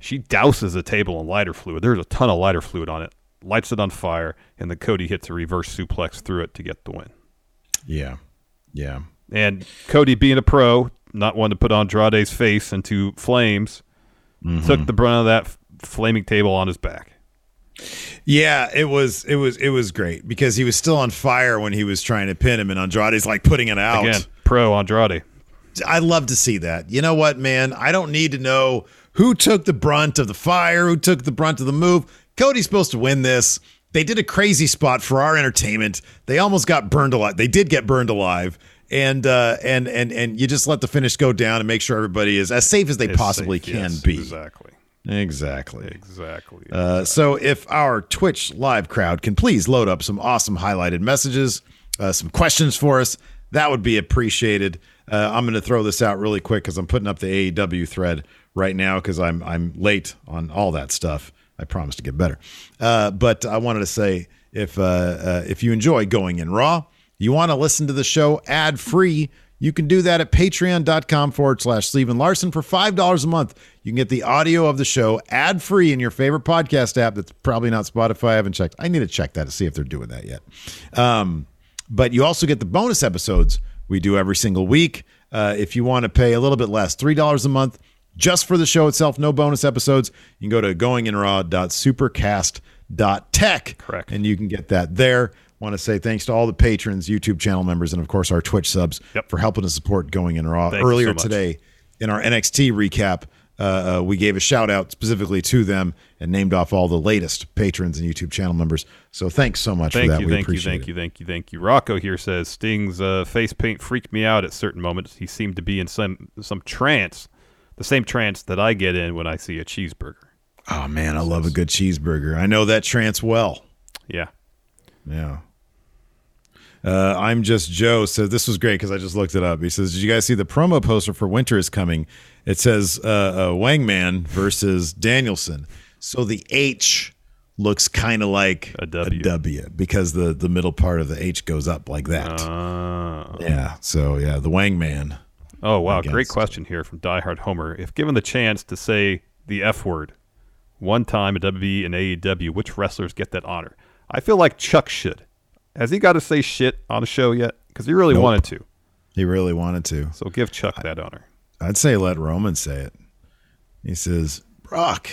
She douses the table in lighter fluid. There's a ton of lighter fluid on it. Lights it on fire, and then Cody hits a reverse suplex through it to get the win. Yeah, yeah. And Cody, being a pro, not one to put Andrade's face into flames, Mm-hmm. took the brunt of that f- flaming table on his back. Yeah, it was it was it was great because he was still on fire when he was trying to pin him, and Andrade's like putting it out. Again, pro Andrade. I love to see that. You know what, man? I don't need to know who took the brunt of the fire, who took the brunt of the move. Cody's supposed to win this. They did a crazy spot for our entertainment. They almost got burned alive. They did get burned alive. And uh, and and and you just let the finish go down and make sure everybody is as safe as they As possibly safe, can yes, be. Exactly. Exactly. Exactly. Uh, so if our Twitch live crowd can please load up some awesome highlighted messages, uh, some questions for us, that would be appreciated. Uh, I'm going to throw this out really quick because I'm putting up the AEW thread right now because I'm I'm late on all that stuff. I promise to get better. Uh, but I wanted to say if uh, uh, if you enjoy going in raw, you want to listen to the show ad free. You can do that at patreon.com forward slash Stephen Larson for $5 a month. You can get the audio of the show ad free in your favorite podcast app. That's probably not Spotify. I haven't checked. I need to check that to see if they're doing that yet. Um, but you also get the bonus episodes we do every single week. Uh, if you want to pay a little bit less, $3 a month just for the show itself, no bonus episodes, you can go to goinginraw.supercast.tech. Correct. And you can get that there. Want to say thanks to all the patrons, YouTube channel members, and of course our Twitch subs for helping to support Going in Raw. Thank you so Earlier today in our NXT recap, uh, uh, we gave a shout out specifically to them and named off all the latest patrons and YouTube channel members. So thanks so much Thank for that. you, we thank you, thank it. you, thank you, thank you. Rocco here says Sting's uh, face paint freaked me out at certain moments. He seemed to be in some some trance, the same trance that I get in when I see a cheeseburger. Oh man, I love a good cheeseburger. I know that trance well. Yeah. Yeah. Uh, I'm just Joe says this was great because I just looked it up. He says, "Did you guys see the promo poster for Winter is coming? It says uh, uh, Wangman versus Danielson. So the H looks kind of like a W. because the the middle part of the H goes up like that. yeah. So yeah, the Wangman. Oh wow, great question here from Diehard Homer. If given the chance to say the F word one time at WWE and AEW, which wrestlers get that honor? I feel like Chuck should. Has he got to say shit on a show yet? Because he really Nope. wanted to. He really wanted to. So give Chuck that honor. I'd say let Roman say it. He says, Brock,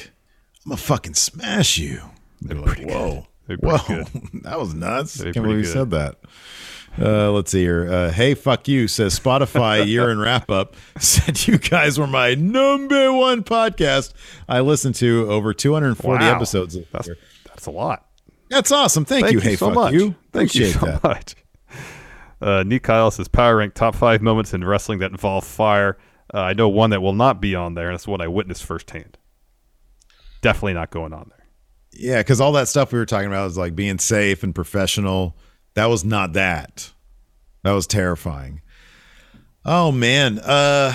I'm gonna fucking smash you. They're like, whoa, They're whoa, that was nuts. They're Can't believe good. said that. Uh, let's see here. Uh, hey, fuck you says Spotify year in wrap up said you guys were my number one podcast. I listened to over 240 Wow. episodes. That's that's a lot. That's awesome. Thank, you. Hey, so fuck much. you. Thank you so that. much. Uh, Nick Kyle says power rank top five moments in wrestling that involve fire. Uh, I know one that will not be on there, and it's one I witnessed firsthand. Definitely not going on there. Yeah, because all that stuff we were talking about was like being safe and professional. That was not that. That was terrifying. Oh man. Uh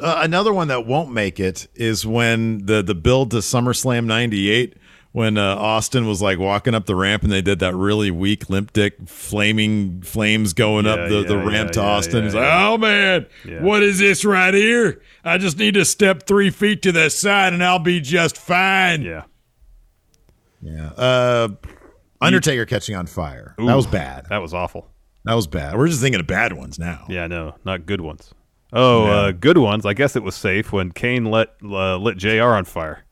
Uh, another one that won't make it is when the the build to SummerSlam '98 when uh, Austin was like walking up the ramp and they did that really weak limp dick flaming flames going up Yeah, the, the yeah, ramp yeah, to Austin. yeah, He's like, yeah. oh man, Yeah. what is this right here? I just need to step three feet to the side and I'll be just fine. Yeah. Yeah. Uh, Undertaker catching on fire. that was bad. That was awful. That was bad. We're just thinking of bad ones now. Yeah, no, not good ones. Oh, Yeah. uh, good ones. I guess it was safe when Kane let uh, lit JR on fire.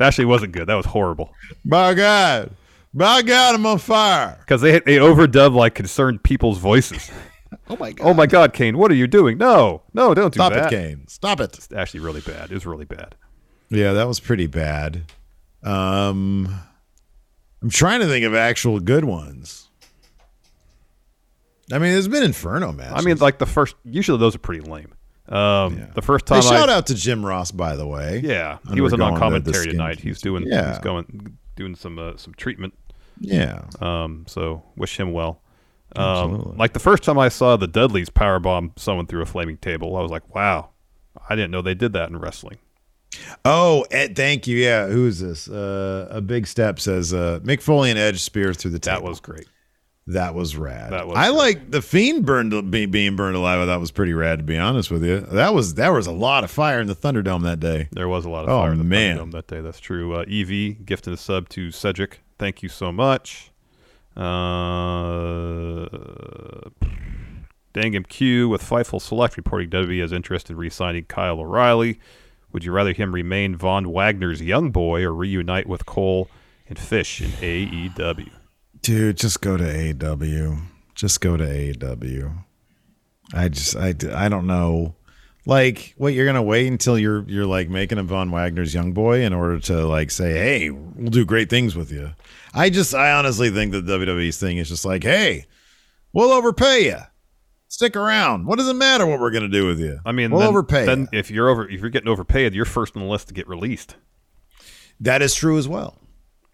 That actually wasn't good. That was horrible My God. My God, I'm on fire. because they they overdub like concerned people's voices. Oh my God. Oh my God, Kane, what are you doing? No, no, don't do that. Stop it, Kane. Stop it. It's actually really bad. It was really bad. Yeah, that was pretty bad. Um, I'm trying to think of actual good ones. I mean, there's been Inferno matches. I mean, like the first. Usually those are pretty lame. Um, The first Hey, time I shout out to Jim Ross, by the way. Yeah, he wasn't on Undergoing the- the commentary tonight. He's doing. Yeah. He's going doing some uh, some treatment. Yeah. Um. So wish him well. Um, like the first time I saw the Dudleys powerbomb someone through a flaming table, I was like, "Wow, I didn't know they did that in wrestling." Oh, Ed, thank you. Yeah, who is this? Uh, a big step says uh, Mick Foley and Edge spears through the table. That was great. That was rad. That was I like the fiend burned be, being burned alive. That was pretty rad, to be honest with you. That was there was a lot of fire in the Thunderdome that day. There was a lot of Oh, fire in the man. Thunderdome that day. That's true. Uh, Ev gifting a sub to Cedric. Thank you so much. Uh, Dangum Q with Fightful Select reporting WWE has interest in re-signing Kyle O'Reilly. Would you rather him remain Von Wagner's young boy or reunite with Cole and Fish in AEW? Dude, just go to AEW. Just go to AEW. I just I, I don't know. Like, what you're gonna wait until you're you're like making a Von Wagner's young boy in order to like say, hey, we'll do great things with you. I just I honestly think that WWE's thing is just like, hey, we'll overpay you. Stick around. What does it matter what we're gonna do with you? I mean, we'll then, overpay. Then ya. if you're over, if you're getting overpaid, you're first on the list to get released. That is true as well.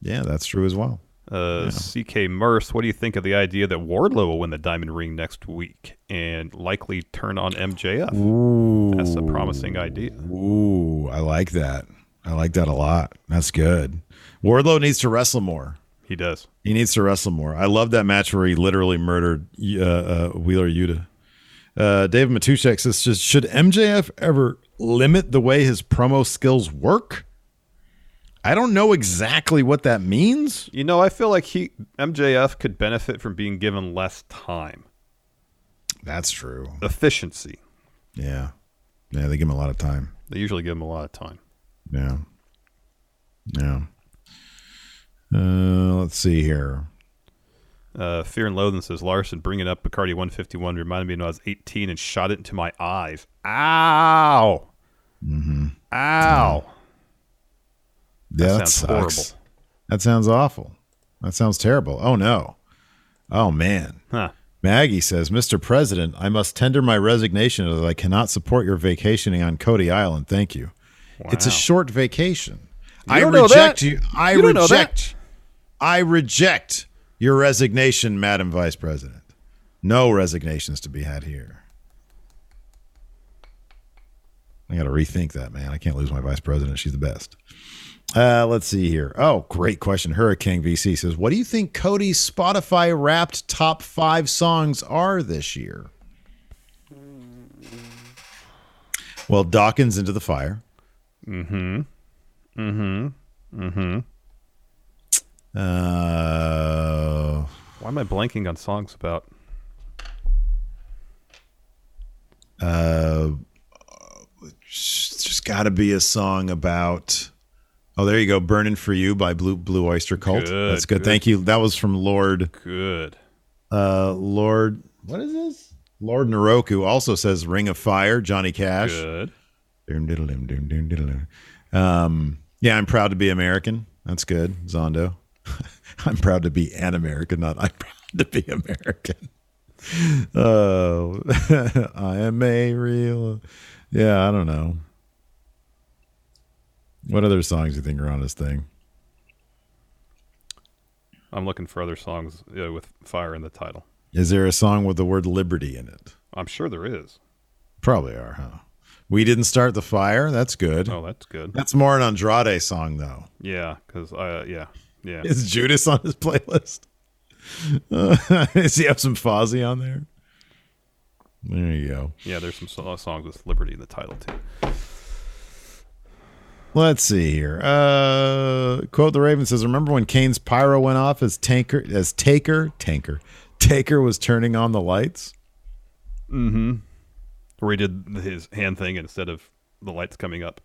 Yeah, that's true as well. Uh, CK Merce, what do you think of the idea that Wardlow will win the Diamond Ring next week and likely turn on MJF? Ooh, That's a promising idea. Ooh, I like that. I like that a lot. That's good. Wardlow needs to wrestle more. He does. He needs to wrestle more. I love that match where he literally murdered uh, uh, Wheeler Yuta. Uh, David Matushek says, "Should- "Should MJF ever limit the way his promo skills work?" I don't know exactly what that means. You know, I feel like he MJF could benefit from being given less time. That's true. Efficiency. Yeah, yeah, they give him a lot of time. They usually give him a lot of time. Yeah, yeah. Uh, let's see here. Uh, Fear and Loathing says Larson bringing up Bacardi 151 reminded me when I was 18 and shot it into my eyes. Ow! Mm-hmm. Ow! Yeah, that, sounds sucks. horrible. That sounds awful. That sounds terrible. Oh no. Oh man. Huh. Maggie says, Mr. President, I must tender my resignation as I cannot support your vacationing on Cody Island. Thank you. It's a short vacation. I reject that. you. I You that. reject. I reject your resignation, Madam Vice President. No resignations to be had here. I got to rethink that, man. I can't lose my vice president. She's the best. Uh, let's see here. Oh, great question. Hurricane VC says, "What do you think Cody's Spotify Wrapped top five songs are this year?" Well, Dawkins into the fire. Mm-hmm. Mm-hmm. Mm-hmm. Uh, Why am I blanking on songs about? uh, it's just got to be a song about. Oh, there you go. "Burning for You" by Blue Blue Oyster Cult. Good, That's good. good. Thank you. That was from Lord. Good. Uh, Lord, what is this? Lord Naroku also says "Ring of Fire." Johnny Cash. Good. Um, yeah, I'm proud to be American. That's good, Zondo. I'm proud to be an American, not I'm proud to be American. Oh, I am a real. Yeah, I don't know. What other songs do you think are on this thing? I'm looking for other songs uh, with fire in the title. Is there a song with the word liberty in it? I'm sure there is. Probably are, huh? We didn't start the fire. That's good. Oh, that's good. That's more an Andrade song, though. Yeah, because uh, yeah, yeah. Is Judas on his playlist? Uh, does he have some Fozzy on there? There you go. Yeah, there's some songs with Liberty in the title too. Let's see here. Uh, quote the Raven says, "Remember when Kane's pyro went off as tanker as Taker Tanker Taker was turning on the lights? Mm-hmm. Where he did his hand thing instead of the lights coming up,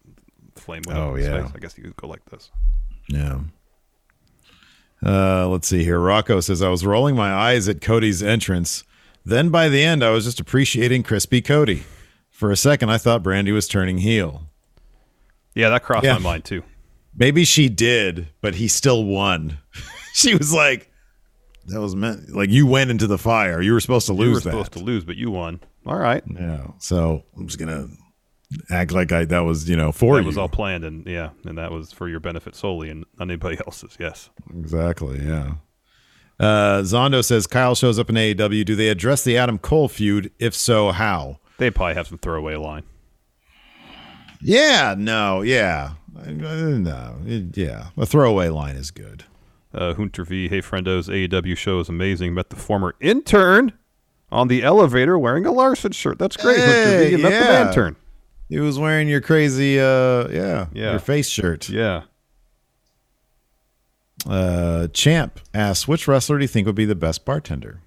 flame went Oh, up in his yeah. face. I guess you could go like this. Yeah. Uh, let's see here. Rocco says, I was rolling my eyes at Cody's entrance. Then by the end, I was just appreciating crispy Cody. For a second, I thought Brandi was turning heel. Yeah, that crossed Yeah. my mind too. Maybe she did, but he still won. she was like, that was meant like you went into the fire. You were supposed to lose you were that. supposed to lose, but you won. All right. Yeah. So I'm just gonna act like I that was you know for that you. was all planned, and yeah, and that was for your benefit solely, and not anybody else's. Yes. Exactly. Yeah. Uh, Zondo says Kyle shows up in AEW. Do they address the Adam Cole feud? If so, how? They probably have some throwaway line. Yeah. No. Yeah. No. it- yeah. A throwaway line is good. Uh, Hunter V. Hey, friendos. AEW show is amazing. Met the former intern on the elevator wearing a Larson shirt. That's great, Hunter V. You met yeah. the intern. He was wearing your crazy, uh, yeah, Yeah. your face shirt. Yeah. Uh, Champ asks, which wrestler do you think would be the best bartender?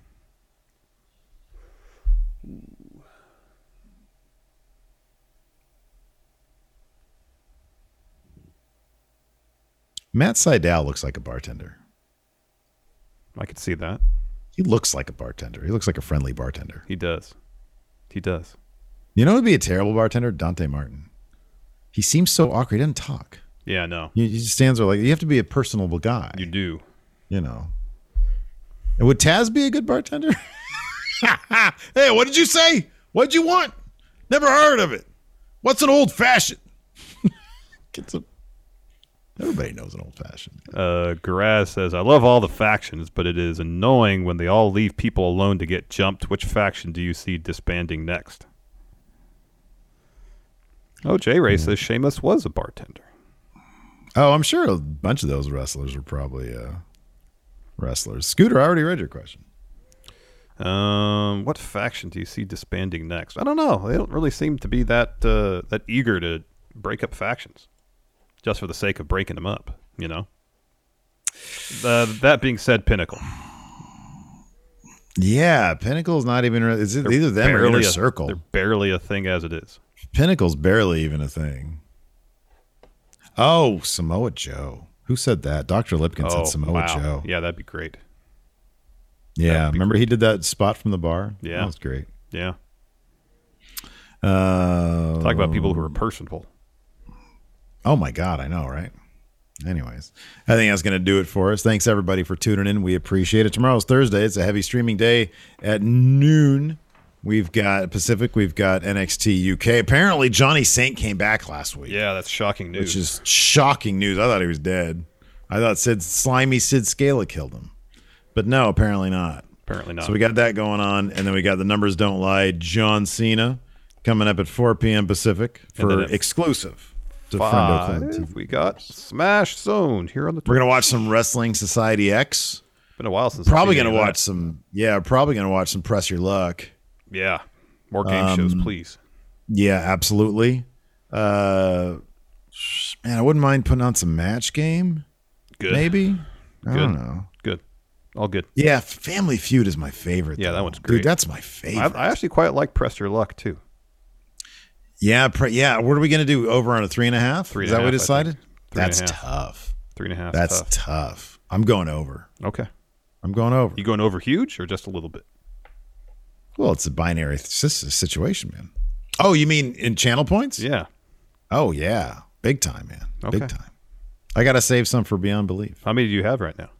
Matt Sydal looks like a bartender. I could see that. He looks like a bartender. He looks like a friendly bartender. He does. He does. You know who would be a terrible bartender? Dante Martin. He seems so awkward. He doesn't talk. Yeah, no. He, he just stands there like you have to be a personable guy. You do. You know. And would Taz be a good bartender? hey, what did you say? What'd you want? Never heard of it. What's an old fashioned? Get some. Everybody knows an old fashioned. Uh, Garaz says, I love all the factions, but it is annoying when they all leave people alone to get jumped. Which faction do you see disbanding next? Oh, J Ray says Sheamus was a bartender. Oh, I'm sure a bunch of those wrestlers are probably uh, wrestlers. Scooter, I already read your question. Um, what faction do you see disbanding next? I don't know. They don't really seem to be that uh, that eager to break up factions, just for the sake of breaking them up. You know. Uh, that being said, Pinnacle. Yeah, Pinnacle's not even. re- Is it They're either them or Inner a- Circle? They're barely a thing as it is. Pinnacle's barely even a thing. Oh, Samoa Joe. Who said that? Dr. Lipkin oh, said Samoa wow. Joe. Yeah, that'd be great. Yeah, remember he did that spot from the bar? Yeah. That was great. Yeah. Uh, Talk about people who are personable. Oh my God, I know, right? Anyways, I think that's going to do it for us. Thanks everybody for tuning in. We appreciate it. Tomorrow's Thursday. It's a heavy streaming day at noon. We've got Pacific. We've got NXT UK. Apparently, Johnny Saint came back last week. Yeah, that's shocking news. which is shocking news. I thought he was dead. I thought Sid slimy Sid Scala killed him, but no, apparently not. Apparently not. So we got that going on, and then we got the numbers don't lie. John Cena coming up at 4 p.m. Pacific for exclusive to Friendo Club TV. Five, we got Smash Zone here on the. We're gonna watch some Wrestling Society X. Been a while since. Probably gonna watch that. some. Yeah, probably gonna watch some Press Your Luck. Yeah, more game shows, Um, please. Yeah, absolutely. Uh, man, I wouldn't mind putting on some Match Game. Good. Maybe. I Good. don't know. Good. All good. Yeah, Family Feud is my favorite. Yeah, that one's great. Dude, that's my I, favorite. I actually quite like Press Your Luck too. Yeah, pre- yeah. What are we gonna do? Over on a three and a half? Three is that what we half, I think. decided? Three and a That's tough. Three and a half. That's tough. tough. I'm going over. Okay. I'm going over. You going over huge or just a little bit? Well, it's a binary situation, man. Oh, you mean in channel points? Yeah. Oh yeah, big time, man. Okay. Big time. I gotta save some for Beyond Belief. How many do you have right now?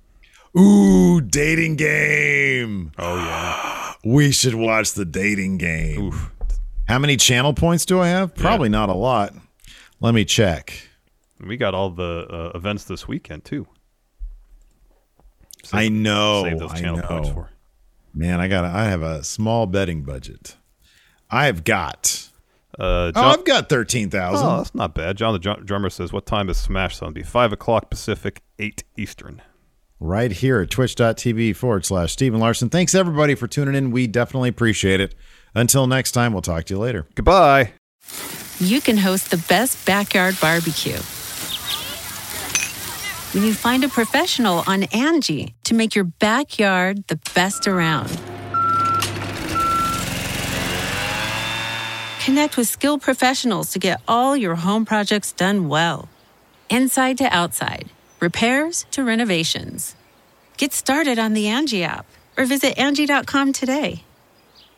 Ooh, dating game. Oh yeah. We should watch the dating game. How many channel points do I have? Probably not a lot. Let me check. We got all the uh, events this weekend too. I know. Save those I channel know. points for. Man, I got. I have a small betting budget. I've got Uh, oh, I've got 13,000. Oh, that's not bad. John the dr- drummer says, What time is Smash Zone? Be 5 o'clock Pacific, 8 Eastern. Right here at twitch.tv forward slash Steve and Larson. Thanks, everybody, for tuning in. We definitely appreciate it. Until next time, we'll talk to you later. Goodbye. You can host the best backyard barbecue when you find a professional on Angie to make your backyard the best around. Connect with skilled professionals to get all your home projects done well. Inside to outside, repairs to renovations. Get started on the Angie app or visit Angie.com today.